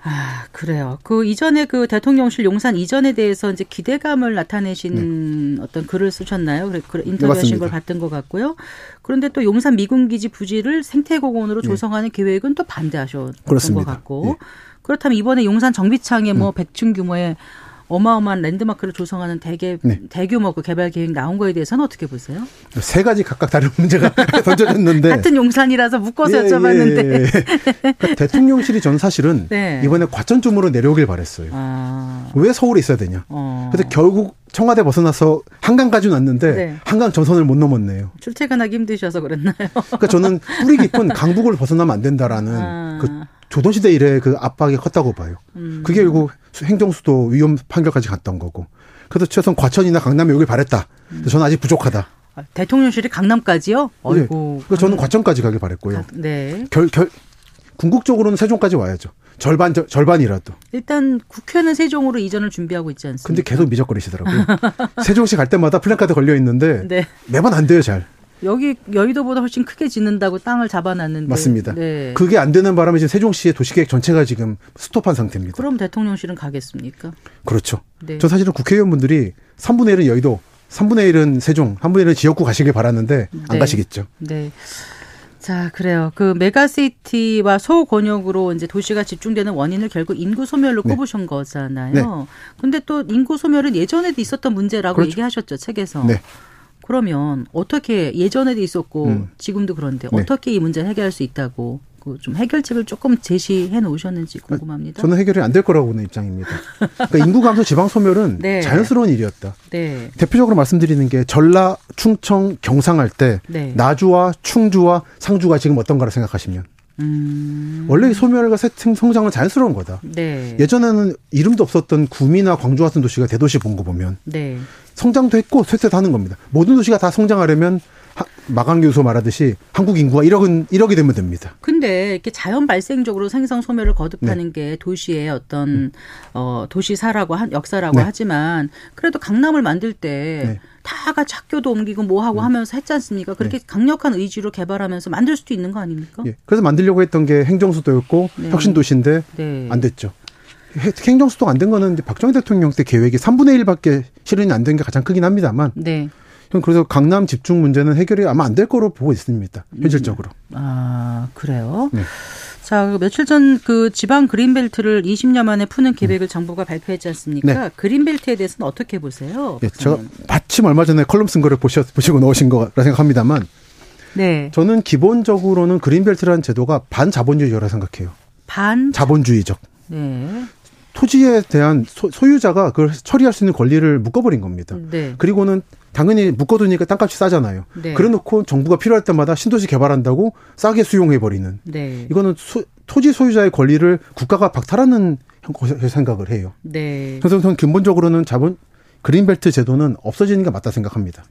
아, 그래요. 그 이전에 그 대통령실 용산 이전에 대해서 이제 기대감을 나타내신 네. 어떤 글을 쓰셨나요? 그래, 인터뷰하신 네, 걸 봤던 것 같고요. 그런데 또 용산 미군기지 부지를 생태공원으로 네. 조성하는 계획은 또 반대하셨던 그렇습니다. 것 같고. 네. 그렇다면 이번에 용산 정비창에 뭐 음. 100층 규모의 어마어마한 랜드마크를 조성하는 대개 네. 대규모 그 개발 계획 나온 거에 대해서는 어떻게 보세요? 세 가지 각각 다른 문제가 던져졌는데 같은 용산이라서 묶어서 예, 여쭤봤는데 예, 예. 그러니까 대통령실이 전 사실은 네. 이번에 과천쯤으로 내려오길 바랬어요. 아. 왜 서울에 있어야 되냐? 어. 그래서 결국 청와대 벗어나서 한강까지 왔는데 네. 한강 전선을 못 넘었네요. 출퇴근하기 힘드셔서 그랬나요? 그러니까 저는 뿌리 깊은 강북을 벗어나면 안 된다라는 아. 그 조선시대 이래 그 압박이 컸다고 봐요. 음. 그게 결국 행정수도 위험 판결까지 갔던 거고. 그래서 최소한 과천이나 강남에 여길 바랬다. 음. 저는 아직 부족하다. 아, 대통령실이 강남까지요? 네. 어이고. 네. 저는 과천까지 가길 바랬고요. 아, 네. 결, 결, 궁극적으로는 세종까지 와야죠. 절반 저, 절반이라도. 일단 국회는 세종으로 이전을 준비하고 있지 않습니까? 근데 계속 미적거리시더라고요. 세종시 갈 때마다 플랜카드 걸려 있는데 네. 매번 안 돼요, 잘. 여기 여의도보다 훨씬 크게 짓는다고 땅을 잡아놨는데 맞습니다. 네. 그게 안 되는 바람에 지금 세종시의 도시계획 전체가 지금 스톱한 상태입니다. 그럼 대통령실은 가겠습니까? 그렇죠. 네. 저 사실은 국회의원분들이 3분의 1은 여의도, 3분의 1은 세종, 3분의 1은 지역구 가시길 바랐는데 안 네. 가시겠죠. 네. 자, 그래요. 그 메가시티와 소권역으로 이제 도시가 집중되는 원인을 결국 인구 소멸로 네. 꼽으신 거잖아요. 네. 근데 또 인구 소멸은 예전에도 있었던 문제라고 그렇죠. 얘기하셨죠, 책에서. 네. 그러면 어떻게 예전에도 있었고 음. 지금도 그런데 네. 어떻게 이 문제를 해결할 수 있다고 가지고 좀 해결책을 조금 제시해 놓으셨는지 궁금합니다. 저는 해결이 안 될 거라고 보는 입장입니다. 그러니까 인구 감소, 지방 소멸은 네. 자연스러운 일이었다. 네. 대표적으로 말씀드리는 게 전라, 충청, 경상할 때 네. 나주와 충주와 상주가 지금 어떤가를 생각하시면 음. 원래 소멸과 세팅 성장은 자연스러운 거다. 네. 예전에는 이름도 없었던 구미나 광주 같은 도시가 대도시 본 거 보면 네. 성장도 했고 쇠퇴도 하는 겁니다. 모든 도시가 다 성장하려면 마강 교수 말하듯이 한국 인구가 1억은 1억이 되면 됩니다. 근데 이렇게 자연 발생적으로 생성 소멸을 거듭하는 네. 게 도시의 어떤 음. 어 도시사라고 한 역사라고 네. 하지만 그래도 강남을 만들 때 네. 다가 학교도 옮기고 뭐 하고 음. 하면서 했지 않습니까? 그렇게 네. 강력한 의지로 개발하면서 만들 수도 있는 거 아닙니까? 예. 그래서 만들려고 했던 게 행정수도였고 네. 혁신도시인데 네. 안 됐죠. 행정수도가 안된 거는 박정희 대통령 때 계획이 3분의 1밖에 실현이 안 된 게 가장 크긴 합니다만. 네. 그래서 강남 집중 문제는 해결이 아마 안 될 거로 보고 있습니다. 현실적으로. 아, 그래요? 네. 자, 며칠 전 그 지방 그린벨트를 20년 만에 푸는 계획을 음. 정부가 발표했지 않습니까? 네. 그린벨트에 대해서는 어떻게 보세요? 네, 제가 마침 얼마 전에 컬럼 쓴 거를 보셨, 보시고 넣으신 거라 생각합니다만. 네. 저는 기본적으로는 그린벨트라는 제도가 반자본주의라 생각해요. 반 자본주의적. 네. 토지에 대한 소, 유자가 그걸 처리할 수 있는 권리를 묶어버린 겁니다. 네. 그리고는 당연히 묶어두니까 땅값이 싸잖아요. 네. 그래놓고 정부가 필요할 때마다 신도시 개발한다고 싸게 수용해버리는. 네. 이거는 소, 토지 소유자의 권리를 국가가 박탈하는 생각을 해요. 네. 그래서 저는 근본적으로는 자본 그린벨트 제도는 없어지는 게 맞다 생각합니다.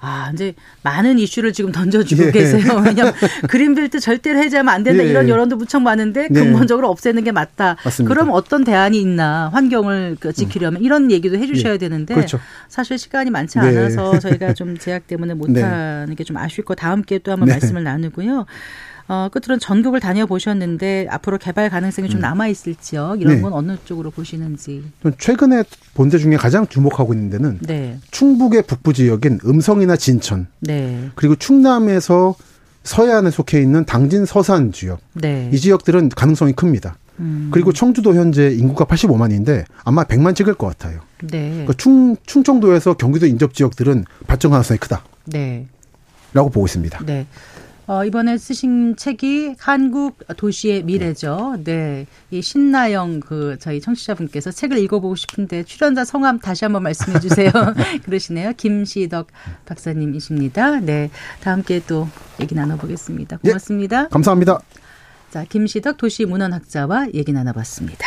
아, 이제 많은 이슈를 지금 던져주고 예. 계세요. 왜냐하면 그린벨트 절대로 해제하면 안 된다 예. 이런 여론도 무척 많은데 네. 근본적으로 없애는 게 맞다. 맞습니다. 그럼 어떤 대안이 있나 환경을 그 지키려면 음. 이런 얘기도 해주셔야 예. 되는데 그렇죠. 사실 시간이 많지 네. 않아서 저희가 좀 제약 때문에 못하는 네. 게좀 아쉽고 다음 기회에 또 한번 네. 말씀을 나누고요. 어, 끝으로는 전국을 다녀보셨는데 앞으로 개발 가능성이 좀 음. 남아있을 지역 이런 네. 건 어느 쪽으로 보시는지. 최근에 본 데 중에 가장 주목하고 있는 데는 네. 충북의 북부 지역인 음성이나 진천 네. 그리고 충남에서 서해안에 속해 있는 당진 서산 지역 네. 이 지역들은 가능성이 큽니다. 음. 그리고 청주도 현재 인구가 85만인데 아마 100만 찍을 것 같아요. 네. 그러니까 충 충청도에서 경기도 인접 지역들은 발전 가능성이 크다. 네. 라고 보고 있습니다. 네. 어, 이번에 쓰신 책이 한국 도시의 미래죠. 네. 이 신나영 그 저희 청취자분께서 책을 읽어보고 싶은데 출연자 성함 다시 한번 말씀해 주세요. 그러시네요. 김시덕 박사님이십니다. 네. 다음 기회에 또 얘기 나눠보겠습니다. 고맙습니다. 예, 감사합니다. 자, 김시덕 도시문헌학자와 얘기 나눠봤습니다.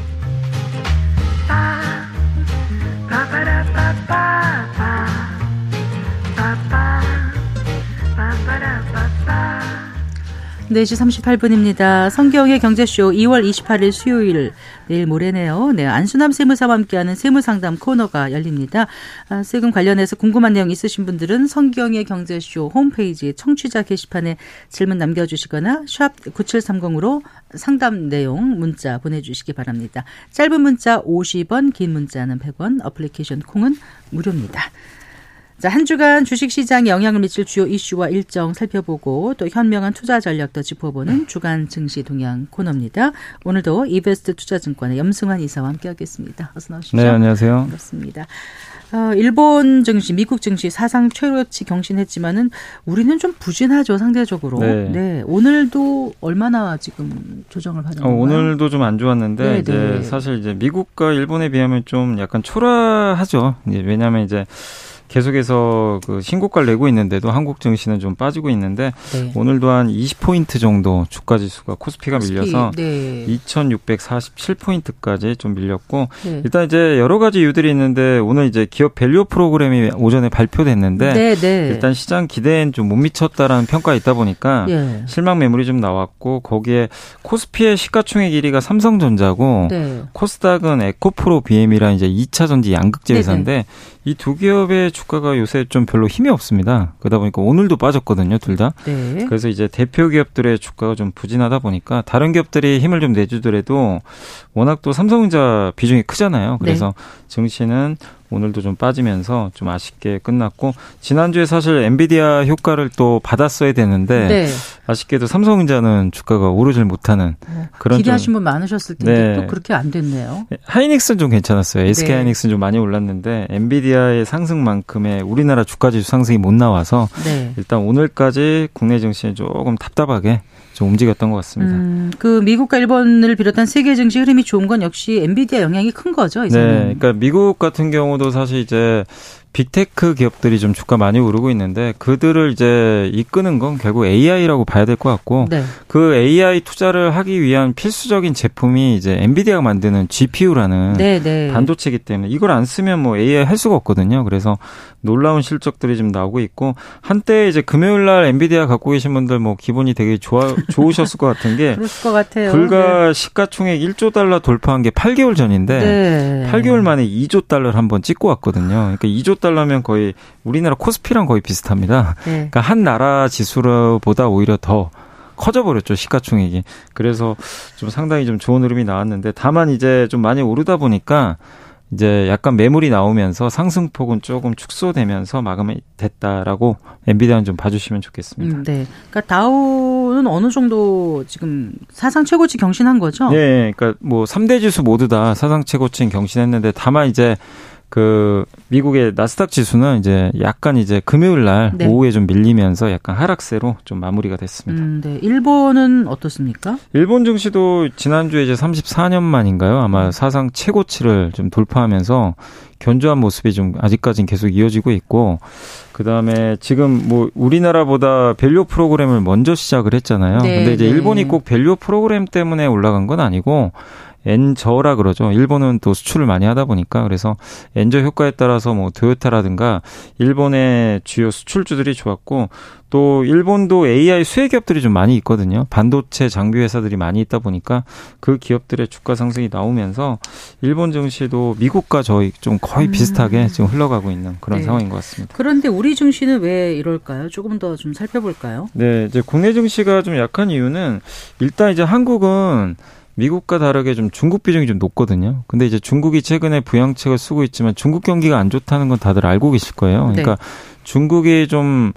네시 38분입니다. 성경의 경제쇼 2월 28일 수요일 내일 모레네요. 네, 안수남 세무사와 함께하는 세무상담 코너가 열립니다. 아, 세금 관련해서 궁금한 내용 있으신 분들은 성경의 경제쇼 홈페이지 청취자 게시판에 질문 남겨주시거나 샵 9730으로 상담 내용 문자 보내주시기 바랍니다. 짧은 문자 50원, 긴 문자는 100원, 어플리케이션 콩은 무료입니다. 자, 한 주간 주식시장에 영향을 미칠 주요 이슈와 일정 살펴보고 또 현명한 투자 전략도 짚어보는 주간 증시 동향 코너입니다. 오늘도 이베스트 투자증권의 염승환 이사와 함께하겠습니다. 어서 나오십시오. 네, 안녕하세요. 반갑습니다. 어, 일본 증시, 미국 증시 사상 최고치 경신했지만은 우리는 좀 부진하죠 상대적으로. 네. 네. 오늘도 얼마나 지금 조정을 받은 건가요? 어, 오늘도 좀 안 좋았는데 네, 이제 네. 사실 이제 미국과 일본에 비하면 좀 약간 초라하죠. 왜냐하면 이제 계속해서 그 신고가를 내고 있는데도 한국 증시는 좀 빠지고 있는데 네. 오늘도 한 20포인트 정도 주가 지수가 코스피가 코스피, 밀려서 네. 2,647포인트까지 좀 밀렸고 네. 일단 이제 여러 가지 이유들이 있는데 오늘 이제 기업 밸류 프로그램이 오전에 발표됐는데 네, 네. 일단 시장 기대엔 좀 못 미쳤다라는 평가가 있다 보니까 예. 실망 매물이 좀 나왔고 거기에 코스피의 시가총액 1위가 삼성전자고 네. 코스닥은 에코프로 BM이라 이제 2차 전지 양극재 회사인데 이 두 기업의 주 가가 요새 좀 별로 힘이 없습니다. 그러다 보니까 오늘도 빠졌거든요, 둘 다. 네. 그래서 이제 대표 기업들의 주가가 좀 부진하다 보니까 다른 기업들이 힘을 좀 내주더라도 워낙 또 삼성전자 비중이 크잖아요. 그래서 네. 증시는 오늘도 좀 빠지면서 좀 아쉽게 끝났고 지난주에 사실 엔비디아 효과를 또 받았어야 되는데 네. 아쉽게도 삼성전자는 주가가 오르질 못하는 어, 그런 기대하신 분 많으셨을 텐데 네. 또 그렇게 안 됐네요. 하이닉스는 좀 괜찮았어요. SK 네. 하이닉스는 좀 많이 올랐는데 엔비디아의 상승만큼의 우리나라 주가 지수 상승이 못 나와서 네. 일단 오늘까지 국내 증시에 조금 답답하게 좀 움직였던 것 같습니다. 음, 그 미국과 일본을 비롯한 세계 증시 흐름이 좋은 건 역시 엔비디아 영향이 큰 거죠. 이제는. 네, 그러니까 미국 같은 경우도 사실 이제 빅테크 기업들이 좀 주가 많이 오르고 있는데 그들을 이제 이끄는 건 결국 AI라고 봐야 될 것 같고 네. 그 AI 투자를 하기 위한 필수적인 제품이 이제 엔비디아가 만드는 GPU라는 네, 네. 반도체이기 때문에 이걸 안 쓰면 뭐 AI 할 수가 없거든요. 그래서 놀라운 실적들이 좀 나오고 있고 한때 이제 금요일 날 엔비디아 갖고 계신 분들 뭐 기분이 되게 좋아 좋으셨을 것 같은 게 것. 불과 네. 시가총액 1조 달러 돌파한 게 8개월 전인데 네. 8개월 만에 2조 달러를 한번 찍고 왔거든요. 그러니까 2조 달러면 거의 우리나라 코스피랑 거의 비슷합니다. 네. 그러니까 한 나라 지수보다 오히려 더 커져버렸죠 시가총액이. 그래서 좀 상당히 좀 좋은 흐름이 나왔는데 다만 이제 좀 많이 오르다 보니까 이제 약간 매물이 나오면서 상승폭은 조금 축소되면서 마감이 됐다라고 엔비디아는 좀 봐주시면 좋겠습니다. 음, 네. 그러니까 다우는 어느 정도 지금 사상 최고치 경신한 거죠? 네. 그러니까 뭐 3대 지수 모두 다 사상 최고치 경신했는데 다만 이제 그 미국의 나스닥 지수는 이제 약간 이제 금요일 날 네. 오후에 좀 밀리면서 약간 하락세로 좀 마무리가 됐습니다. 음, 네. 일본은 어떻습니까? 일본 증시도 지난주에 이제 34년 만인가요? 아마 사상 최고치를 좀 돌파하면서 견조한 모습이 좀 아직까지는 계속 이어지고 있고 그다음에 지금 뭐 우리나라보다 밸류 프로그램을 먼저 시작을 했잖아요. 네, 근데 이제 네. 일본이 꼭 밸류 프로그램 때문에 올라간 건 아니고 엔저라 그러죠. 일본은 또 수출을 많이 하다 보니까 그래서 엔저 효과에 따라서 뭐 토요타라든가 일본의 주요 수출주들이 좋았고 또 일본도 AI 수혜 기업들이 좀 많이 있거든요. 반도체 장비 회사들이 많이 있다 보니까 그 기업들의 주가 상승이 나오면서 일본 증시도 미국과 저희 좀 거의 음. 비슷하게 지금 흘러가고 있는 그런 네. 상황인 것 같습니다. 그런데 우리 증시는 왜 이럴까요? 조금 더 좀 살펴볼까요? 네, 이제 국내 증시가 좀 약한 이유는 일단 이제 한국은 미국과 다르게 좀 중국 비중이 좀 높거든요. 근데 이제 중국이 최근에 부양책을 쓰고 있지만 중국 경기가 안 좋다는 건 다들 알고 계실 거예요. 그러니까 네. 중국이 좀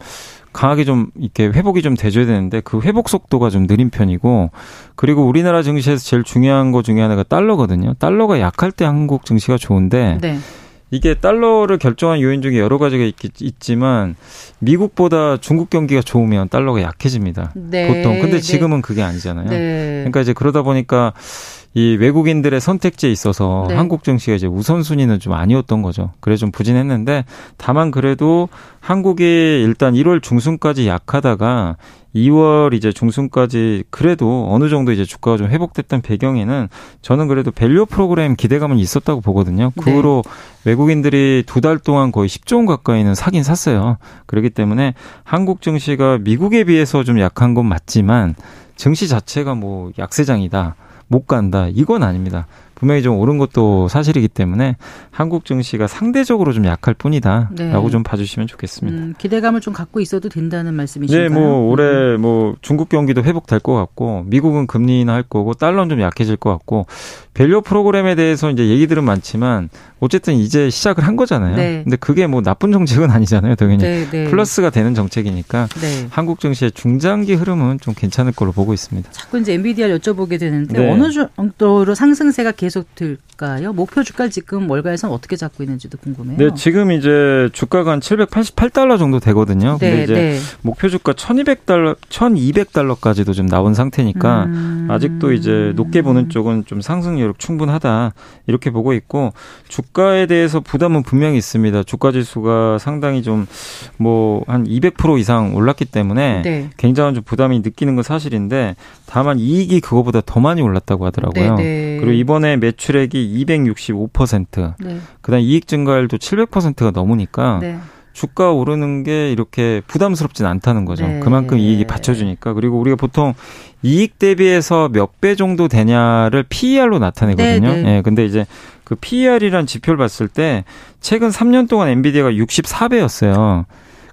강하게 좀 이렇게 회복이 좀 돼줘야 되는데 그 회복 속도가 좀 느린 편이고 그리고 우리나라 증시에서 제일 중요한 거 중에 하나가 달러거든요. 달러가 약할 때 한국 증시가 좋은데 네. 이게 달러를 결정한 요인 중에 여러 가지가 있, 있지만 미국보다 중국 경기가 좋으면 달러가 약해집니다. 네. 보통. 근데 네. 지금은 네. 그게 아니잖아요. 네. 그러니까 이제 그러다 보니까 이 외국인들의 선택지에 있어서 네. 한국 증시가 이제 우선순위는 좀 아니었던 거죠. 그래 좀 부진했는데 다만 그래도 한국이 일단 1월 중순까지 약하다가 2월 이제 중순까지 그래도 어느 정도 이제 주가가 좀 회복됐던 배경에는 저는 그래도 밸류 프로그램 기대감은 있었다고 보거든요. 그 네. 후로 외국인들이 두 달 동안 거의 10조 원 가까이는 사긴 샀어요. 그렇기 때문에 한국 증시가 미국에 비해서 좀 약한 건 맞지만 증시 자체가 뭐 약세장이다. 못 간다. 이건 아닙니다. 분명히 좀 오른 것도 사실이기 때문에 한국 증시가 상대적으로 좀 약할 뿐이다라고 네. 좀 봐주시면 좋겠습니다. 음, 기대감을 좀 갖고 있어도 된다는 말씀이신가요? 네, 뭐 올해 음. 뭐 중국 경기도 회복될 것 같고 미국은 금리 인하할 거고 달러는 좀 약해질 것 같고 밸류 프로그램에 대해서 이제 얘기들은 많지만 어쨌든 이제 시작을 한 거잖아요. 네. 근데 그게 뭐 나쁜 정책은 아니잖아요. 당연히 네, 네. 플러스가 되는 정책이니까 네. 한국 증시의 중장기 흐름은 좀 괜찮을 거로 보고 있습니다. 자꾸 이제 엔비디아를 여쭤보게 되는데 네. 어느 정도로 상승세가 계속 될까요? 목표 주가를 지금 월가에서는 어떻게 잡고 있는지도 궁금해요. 네, 지금 이제 주가가 한 788달러 정도 되거든요. 근데 네, 이제 목표 주가 1200달러, 1200달러까지도 좀 나온 상태니까 음... 아직도 이제 높게 보는 쪽은 좀 상승 여력 충분하다 이렇게 보고 있고 주가에 대해서 부담은 분명히 있습니다. 주가 지수가 상당히 좀 뭐 한 200% 이상 올랐기 때문에 네. 굉장한 좀 부담이 느끼는 건 사실인데 다만 이익이 그거보다 더 많이 올랐다고 하더라고요. 네, 네. 그리고 이번에 매출액이 265%, 네. 그다음 이익 증가율도 700%가 넘으니까 네. 주가 오르는 게 이렇게 부담스럽진 않다는 거죠. 네. 그만큼 이익이 받쳐주니까. 그리고 우리가 보통 이익 대비해서 몇 배 정도 되냐를 PER로 나타내거든요. 네, 네. 예, 근데 이제 그 PER이란 지표를 봤을 때 최근 3년 동안 엔비디아가 64배였어요.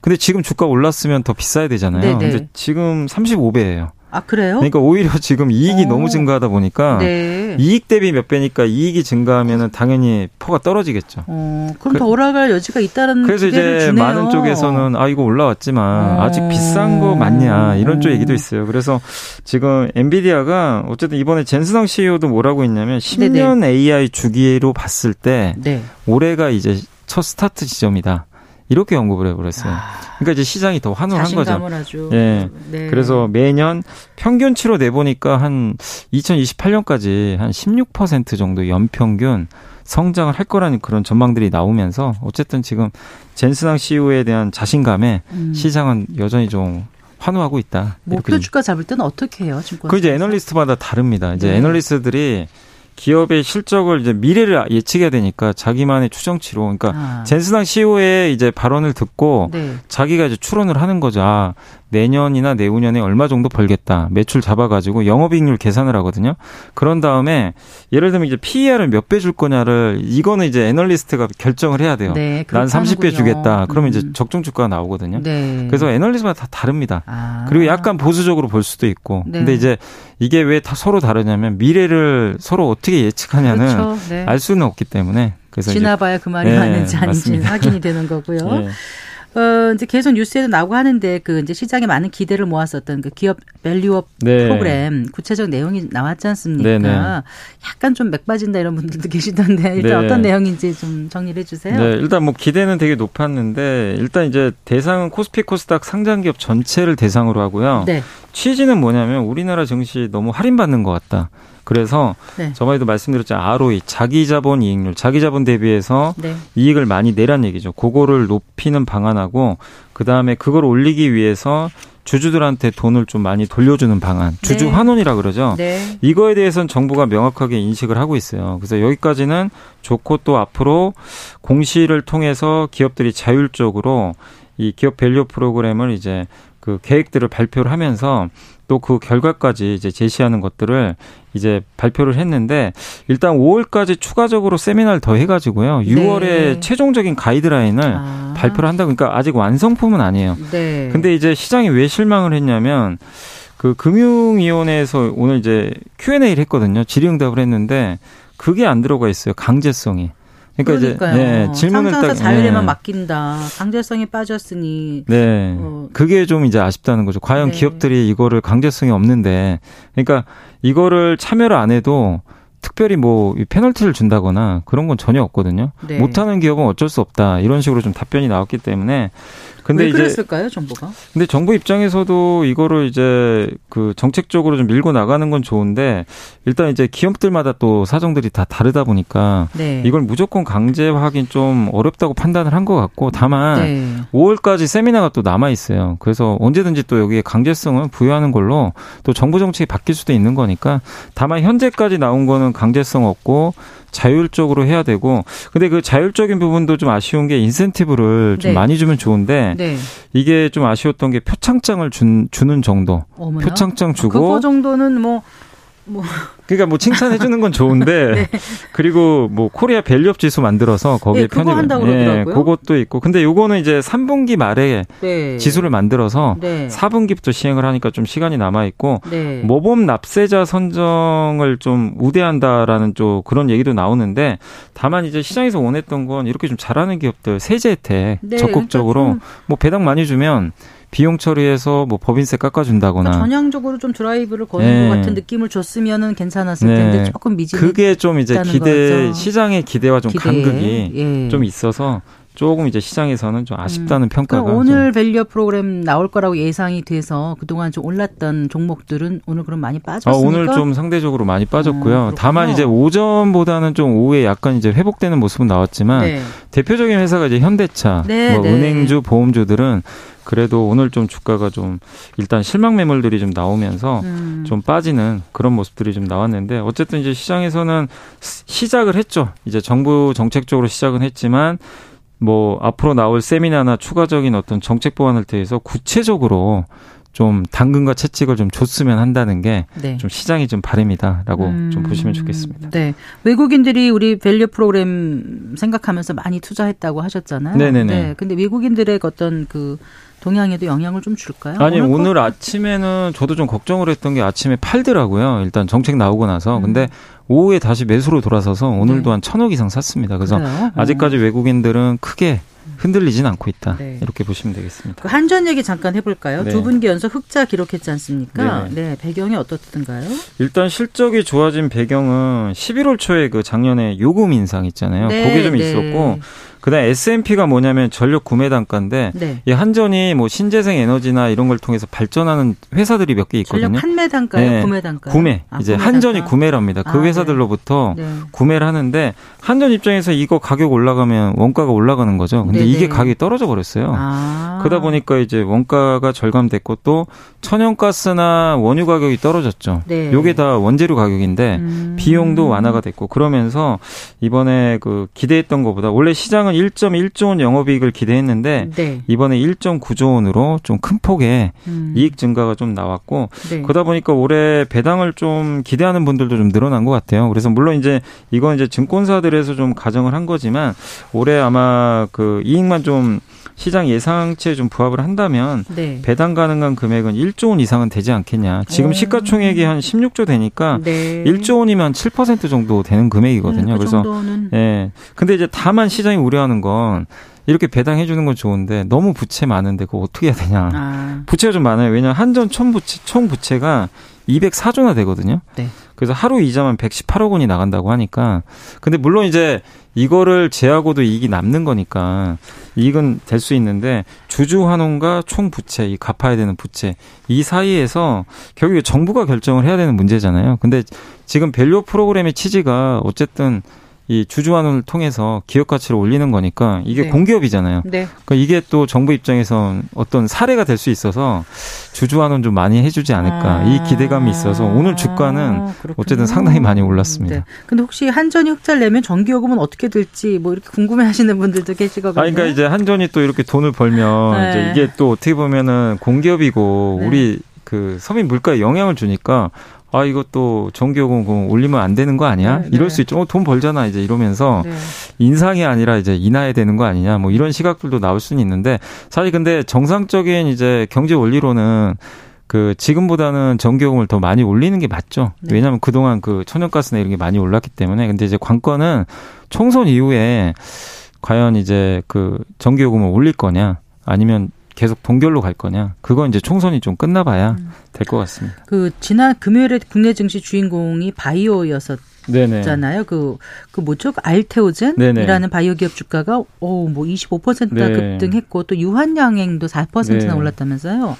근데 지금 주가 올랐으면 더 비싸야 되잖아요. 네, 네. 근데 지금 35배예요. 아 그래요? 그러니까 오히려 지금 이익이 오. 너무 증가하다 보니까 네. 이익 대비 몇 배니까 이익이 증가하면은 당연히 PER가 떨어지겠죠. 어, 그럼 그, 더 올라갈 여지가 있다는 그래서 이제 주네요. 많은 쪽에서는 아 이거 올라왔지만 어. 아직 비싼 거 맞냐 이런 쪽 얘기도 있어요. 그래서 지금 엔비디아가 어쨌든 이번에 젠슨 황 CEO도 뭐라고 했냐면 10년 네네. AI 주기로 봤을 때 네. 올해가 이제 첫 스타트 지점이다. 이렇게 언급을 해버렸어요. 아, 그러니까 이제 시장이 더 환호한 거죠. 아주. 예. 네. 그래서 매년 평균치로 내보니까 한 2028년까지 한 16% 정도 연평균 성장을 할 거라는 그런 전망들이 나오면서 어쨌든 지금 젠스낭 CEO에 대한 자신감에 음. 시장은 여전히 좀 환호하고 있다. 목표 주가 잡을 때는 어떻게 해요? 증권. 그 이제 애널리스트마다 다릅니다. 이제 네. 애널리스트들이 기업의 실적을 이제 미래를 예측해야 되니까 자기만의 추정치로 그러니까 아. 젠스당 CEO의 이제 발언을 듣고 네. 자기가 이제 추론을 하는 거죠. 아, 내년이나 내후년에 얼마 정도 벌겠다. 매출 잡아가지고 영업이익률 계산을 하거든요. 그런 다음에 예를 들면 이제 PER을 몇 배 줄 거냐를 이거는 이제 애널리스트가 결정을 해야 돼요. 네, 난 30배 주겠다. 그러면 음. 이제 적정 주가가 나오거든요. 네. 그래서 애널리스트마다 다 다릅니다. 아. 그리고 약간 보수적으로 볼 수도 있고. 네. 근데 이제 이게 왜 다 서로 다르냐면 미래를 서로 어떻게 예측하냐는 그렇죠. 네. 알 수는 없기 때문에 그래서 지나봐야 그 말이 네, 맞는지 아닌지 확인이 되는 거고요. 네. 어, 이제 계속 뉴스에도 나오고 하는데 그 이제 시장에 많은 기대를 모았었던 그 기업 밸류업 네. 프로그램 구체적 내용이 나왔지 않습니까? 네네. 네. 약간 좀 맥 빠진다 이런 분들도 계시던데 일단 네. 어떤 내용인지 좀 정리를 해주세요. 네, 일단 뭐 기대는 되게 높았는데 일단 이제 대상은 코스피 코스닥 상장 기업 전체를 대상으로 하고요. 네. 취지는 뭐냐면 우리나라 증시 너무 할인받는 것 같다. 그래서 네. 저번에도 말씀드렸죠. ROE, 자기 자본 이익률, 자기 자본 대비해서 네. 이익을 많이 내란 얘기죠. 그거를 높이는 방안하고 그다음에 그걸 올리기 위해서 주주들한테 돈을 좀 많이 돌려주는 방안, 주주 네. 환원이라 그러죠. 네. 이거에 대해서는 정부가 명확하게 인식을 하고 있어요. 그래서 여기까지는 좋고 또 앞으로 공시를 통해서 기업들이 자율적으로 이 기업 value 프로그램을 이제 그 계획들을 발표를 하면서 또 그 결과까지 이제 제시하는 것들을 이제 발표를 했는데 일단 5월까지 추가적으로 세미나를 더 해가지고요. 6월에 네. 최종적인 가이드라인을 아. 발표를 한다. 그러니까 아직 완성품은 아니에요. 네. 근데 이제 시장이 왜 실망을 했냐면 그 금융위원회에서 오늘 이제 Q&A를 했거든요. 질의응답을 했는데 그게 안 들어가 있어요. 강제성이. 그러니까 그러니까요. 이제 네, 질문을 딱 자율에만 네. 맡긴다. 강제성이 빠졌으니. 네. 어. 그게 좀 이제 아쉽다는 거죠. 과연 네. 기업들이 이거를 강제성이 없는데, 그러니까 이거를 참여를 안 해도 특별히 뭐 페널티를 준다거나 그런 건 전혀 없거든요. 네. 못하는 기업은 어쩔 수 없다 이런 식으로 좀 답변이 나왔기 때문에 근데 왜 그랬을까요, 이제 정부가? 근데 정부 입장에서도 이거를 이제 그 정책적으로 좀 밀고 나가는 건 좋은데 일단 이제 기업들마다 또 사정들이 다 다르다 보니까 네. 이걸 무조건 강제화하긴 좀 어렵다고 판단을 한 것 같고 다만 네. 5월까지 세미나가 또 남아 있어요. 그래서 언제든지 또 여기에 강제성을 부여하는 걸로 또 정부 정책이 바뀔 수도 있는 거니까 다만 현재까지 나온 거는 강제성 없고 자율적으로 해야 되고 근데 그 자율적인 부분도 좀 아쉬운 게 인센티브를 좀 네. 많이 주면 좋은데 네. 이게 좀 아쉬웠던 게 표창장을 준, 주는 정도 어머나? 표창장 주고 그거 정도는 뭐 뭐 그러니까 뭐 칭찬해 주는 건 좋은데 네. 그리고 뭐 Korea value-up 지수 만들어서 거기에 네, 편입 한다고 예, 그것도 있고 근데 요거는 이제 3분기 말에 네. 지수를 만들어서 네. 4분기부터 시행을 하니까 좀 시간이 남아 있고 네. 모범 납세자 선정을 좀 우대한다라는 좀 그런 얘기도 나오는데 다만 이제 시장에서 원했던 건 이렇게 좀 잘하는 기업들 세제 혜택 네, 적극적으로 그러니까 뭐 배당 많이 주면 비용 처리해서 뭐 법인세 깎아준다거나 그러니까 전향적으로 좀 드라이브를 거는 네. 것 같은 느낌을 줬으면은 괜찮았을 네. 텐데 조금 미진. 그게 좀 이제 기대 거죠. 시장의 기대와 좀 기대. 간극이 예. 좀 있어서 조금 이제 시장에서는 좀 아쉽다는 음. 평가가 오늘 value 프로그램 나올 거라고 예상이 돼서 그동안 좀 올랐던 종목들은 오늘 그럼 많이 빠졌습니까? 아, 오늘 좀 상대적으로 많이 빠졌고요. 음, 다만 이제 오전보다는 좀 오후에 약간 이제 회복되는 모습은 나왔지만 네. 대표적인 회사가 이제 현대차, 네, 뭐 네. 은행주, 보험주들은 그래도 오늘 좀 주가가 좀 일단 실망 매물들이 좀 나오면서 음. 좀 빠지는 그런 모습들이 좀 나왔는데 어쨌든 이제 시장에서는 시작을 했죠. 이제 정부 정책적으로 시작은 했지만 뭐 앞으로 나올 세미나나 추가적인 어떤 정책 보완을 대해서 구체적으로 좀 당근과 채찍을 좀 줬으면 한다는 게좀 네. 시장이 좀 바람이다라고 음, 좀 보시면 좋겠습니다. 네. 외국인들이 우리 value 프로그램 생각하면서 많이 투자했다고 하셨잖아요. 네네네. 네. 근데 외국인들의 어떤 그 동향에도 영향을 좀 줄까요? 아니 오늘, 오늘 아침에는 저도 좀 걱정을 했던 게 아침에 팔더라고요. 일단 정책 나오고 나서 음. 근데 오후에 다시 매수로 돌아서서 오늘도 네. 한 천억 이상 샀습니다. 그래서 그래요? 아직까지 어. 외국인들은 크게 흔들리진 않고 있다. 네. 이렇게 보시면 되겠습니다. 그 한전 얘기 잠깐 해볼까요? 네. 두 분기 연속 흑자 기록했지 않습니까? 네. 네. 배경이 어떻던가요? 일단 실적이 좋아진 배경은 11월 초에 그 작년에 요금 인상 있잖아요. 네. 그게 좀 네. 있었고 그다음 S&P가 뭐냐면 전력 구매 단가인데 네. 이 한전이 뭐 신재생 에너지나 이런 걸 통해서 발전하는 회사들이 몇 개 있거든요. 전력 판매 단가요, 네. 구매 단가. 구매. 아, 이제 구매 한전이 단가? 구매를 합니다. 그 아, 네. 회사들로부터 네. 구매를 하는데 한전 입장에서 이거 가격 올라가면 원가가 올라가는 거죠. 근데 네네. 이게 가격이 떨어져 버렸어요. 아. 그러다 보니까 이제 원가가 절감됐고 또 천연가스나 원유 가격이 떨어졌죠. 네. 요게 다 원재료 가격인데 음. 비용도 완화가 됐고 그러면서 이번에 그 기대했던 것보다 원래 시장은 시장은 1.1조 원 영업이익을 기대했는데 네. 이번에 1.9조 원으로 좀 큰 폭의 음. 이익 증가가 좀 나왔고 네. 그러다 보니까 올해 배당을 좀 기대하는 분들도 좀 늘어난 것 같아요. 그래서 물론 이제 이건 이제 증권사들에서 좀 가정을 한 거지만 올해 아마 그 이익만 좀 시장 예상치에 좀 부합을 한다면 네. 배당 가능한 금액은 1조 원 이상은 되지 않겠냐. 지금 오. 시가총액이 한 16조 되니까 네. 1조 원이면 7% 정도 되는 금액이거든요. 음, 그 그래서 정도는. 예. 근데 이제 다만 시장이 우려하는 건 이렇게 배당해 주는 건 좋은데 너무 부채 많은데 그거 어떻게 해야 되냐. 아. 부채가 좀 많아요. 왜냐하면 한전 총 부채 총 부채가 204조나 되거든요. 네. 그래서 하루 이자만 118억 원이 나간다고 하니까 근데 물론 이제 이거를 제하고도 이익이 남는 거니까 이익은 될 수 있는데 주주 환원과 총 부채 이 갚아야 되는 부채 이 사이에서 결국에 정부가 결정을 해야 되는 문제잖아요. 근데 지금 value 프로그램의 취지가 어쨌든 이 주주환원을 통해서 기업 가치를 올리는 거니까 이게 네. 공기업이잖아요. 네. 그러니까 이게 또 정부 입장에선 어떤 사례가 될 수 있어서 주주환원 좀 많이 해주지 않을까 아. 이 기대감이 있어서 오늘 주가는 아, 어쨌든 상당히 많이 올랐습니다. 네. 근데 혹시 한전이 흑자를 내면 전기요금은 어떻게 될지 뭐 이렇게 궁금해하시는 분들도 계시거든요. 아, 그러니까 이제 한전이 또 이렇게 돈을 벌면 네. 이제 이게 또 어떻게 보면은 공기업이고 네. 우리 그 서민 물가에 영향을 주니까 아 이것도 전기요금 올리면 안 되는 거 아니야? 네, 이럴 네. 수 있죠. 어, 돈 벌잖아 이제 이러면서 네. 인상이 아니라 이제 인하해야 되는 거 아니냐? 뭐 이런 시각들도 나올 수는 있는데 사실 근데 정상적인 이제 경제 원리로는 그 지금보다는 전기요금을 더 많이 올리는 게 맞죠. 네. 왜냐하면 그동안 그 천연가스나 이런 게 많이 올랐기 때문에 근데 이제 관건은 총선 이후에 과연 이제 그 전기요금을 올릴 거냐 아니면 계속 동결로 갈 거냐. 그건 이제 총선이 좀 끝나봐야 음. 될것 같습니다. 그 지난 금요일에 국내 증시 주인공이 바이오였었. 잖아요. 그, 그 뭐죠? 그 알테오젠이라는 바이오 기업 주가가, 오, 뭐 25%나 네. 급등했고, 또 유한양행도 4%나 네. 올랐다면서요.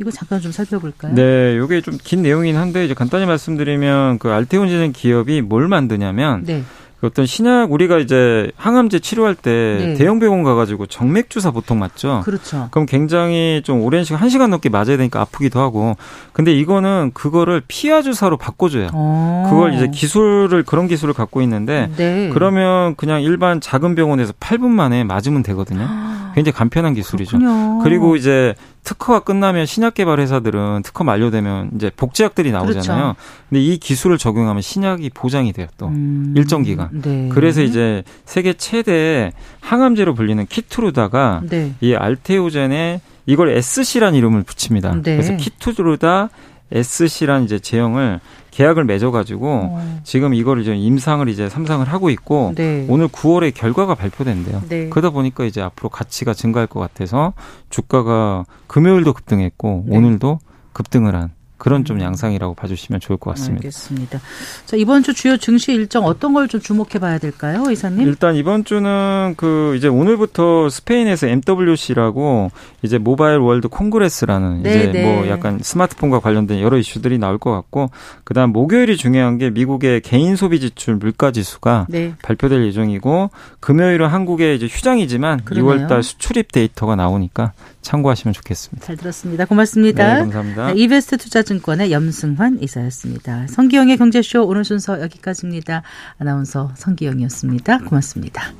이거 잠깐 좀 살펴볼까요? 네, 이게 좀 긴 내용이긴 한데, 이제 간단히 말씀드리면, 그 알테오젠 기업이 뭘 만드냐면, 네. 그 어떤 신약 우리가 이제 항암제 치료할 때 네. 대형 병원 가가지고 정맥 주사 보통 맞죠. 그렇죠. 그럼 굉장히 좀 오랜 시간 한 시간 넘게 맞아야 되니까 아프기도 하고. 근데 이거는 그거를 피하 주사로 바꿔줘요. 오. 어. 그걸 이제 기술을 그런 기술을 갖고 있는데 네. 그러면 그냥 일반 작은 병원에서 8분 만에 맞으면 되거든요. 굉장히 간편한 기술이죠. 그렇군요. 그리고 이제 특허가 끝나면 신약 개발 회사들은 특허 만료되면 이제 복제약들이 나오잖아요. 그렇죠. 근데 이 기술을 적용하면 신약이 보장이 돼요 또 음, 일정 기간. 네. 그래서 이제 세계 최대 항암제로 불리는 키투르다가 네. 이 알테오젠에 이걸 SC란 이름을 붙입니다. 네. 그래서 키투르다 SC란 이제 제형을 계약을 맺어가지고 어. 지금 이거를 이제 임상을 이제 삼상을 하고 있고 네. 오늘 9월에 결과가 발표된대요. 네. 그러다 보니까 이제 앞으로 가치가 증가할 것 같아서 주가가 금요일도 급등했고 네. 오늘도 급등을 한 그런 좀 양상이라고 봐주시면 좋을 것 같습니다. 알겠습니다. 자 이번 주 주요 증시 일정 어떤 걸 좀 주목해봐야 될까요, 이사님? 일단 이번 주는 그 이제 오늘부터 스페인에서 MWC라고 이제 Mobile World Congress라는 네, 이제 네. 뭐 약간 스마트폰과 관련된 여러 이슈들이 나올 것 같고 그다음 목요일이 중요한 게 미국의 개인 소비 지출 물가 지수가 네. 발표될 예정이고 금요일은 한국의 이제 휴장이지만 그러네요. 2월달 수출입 데이터가 나오니까 참고하시면 좋겠습니다. 잘 들었습니다. 고맙습니다. 네, 감사합니다. 네, 이베스트 투자증권의 염승환 이사였습니다. 성기영의 경제쇼 오늘 순서 여기까지입니다. 아나운서 성기영이었습니다. 고맙습니다.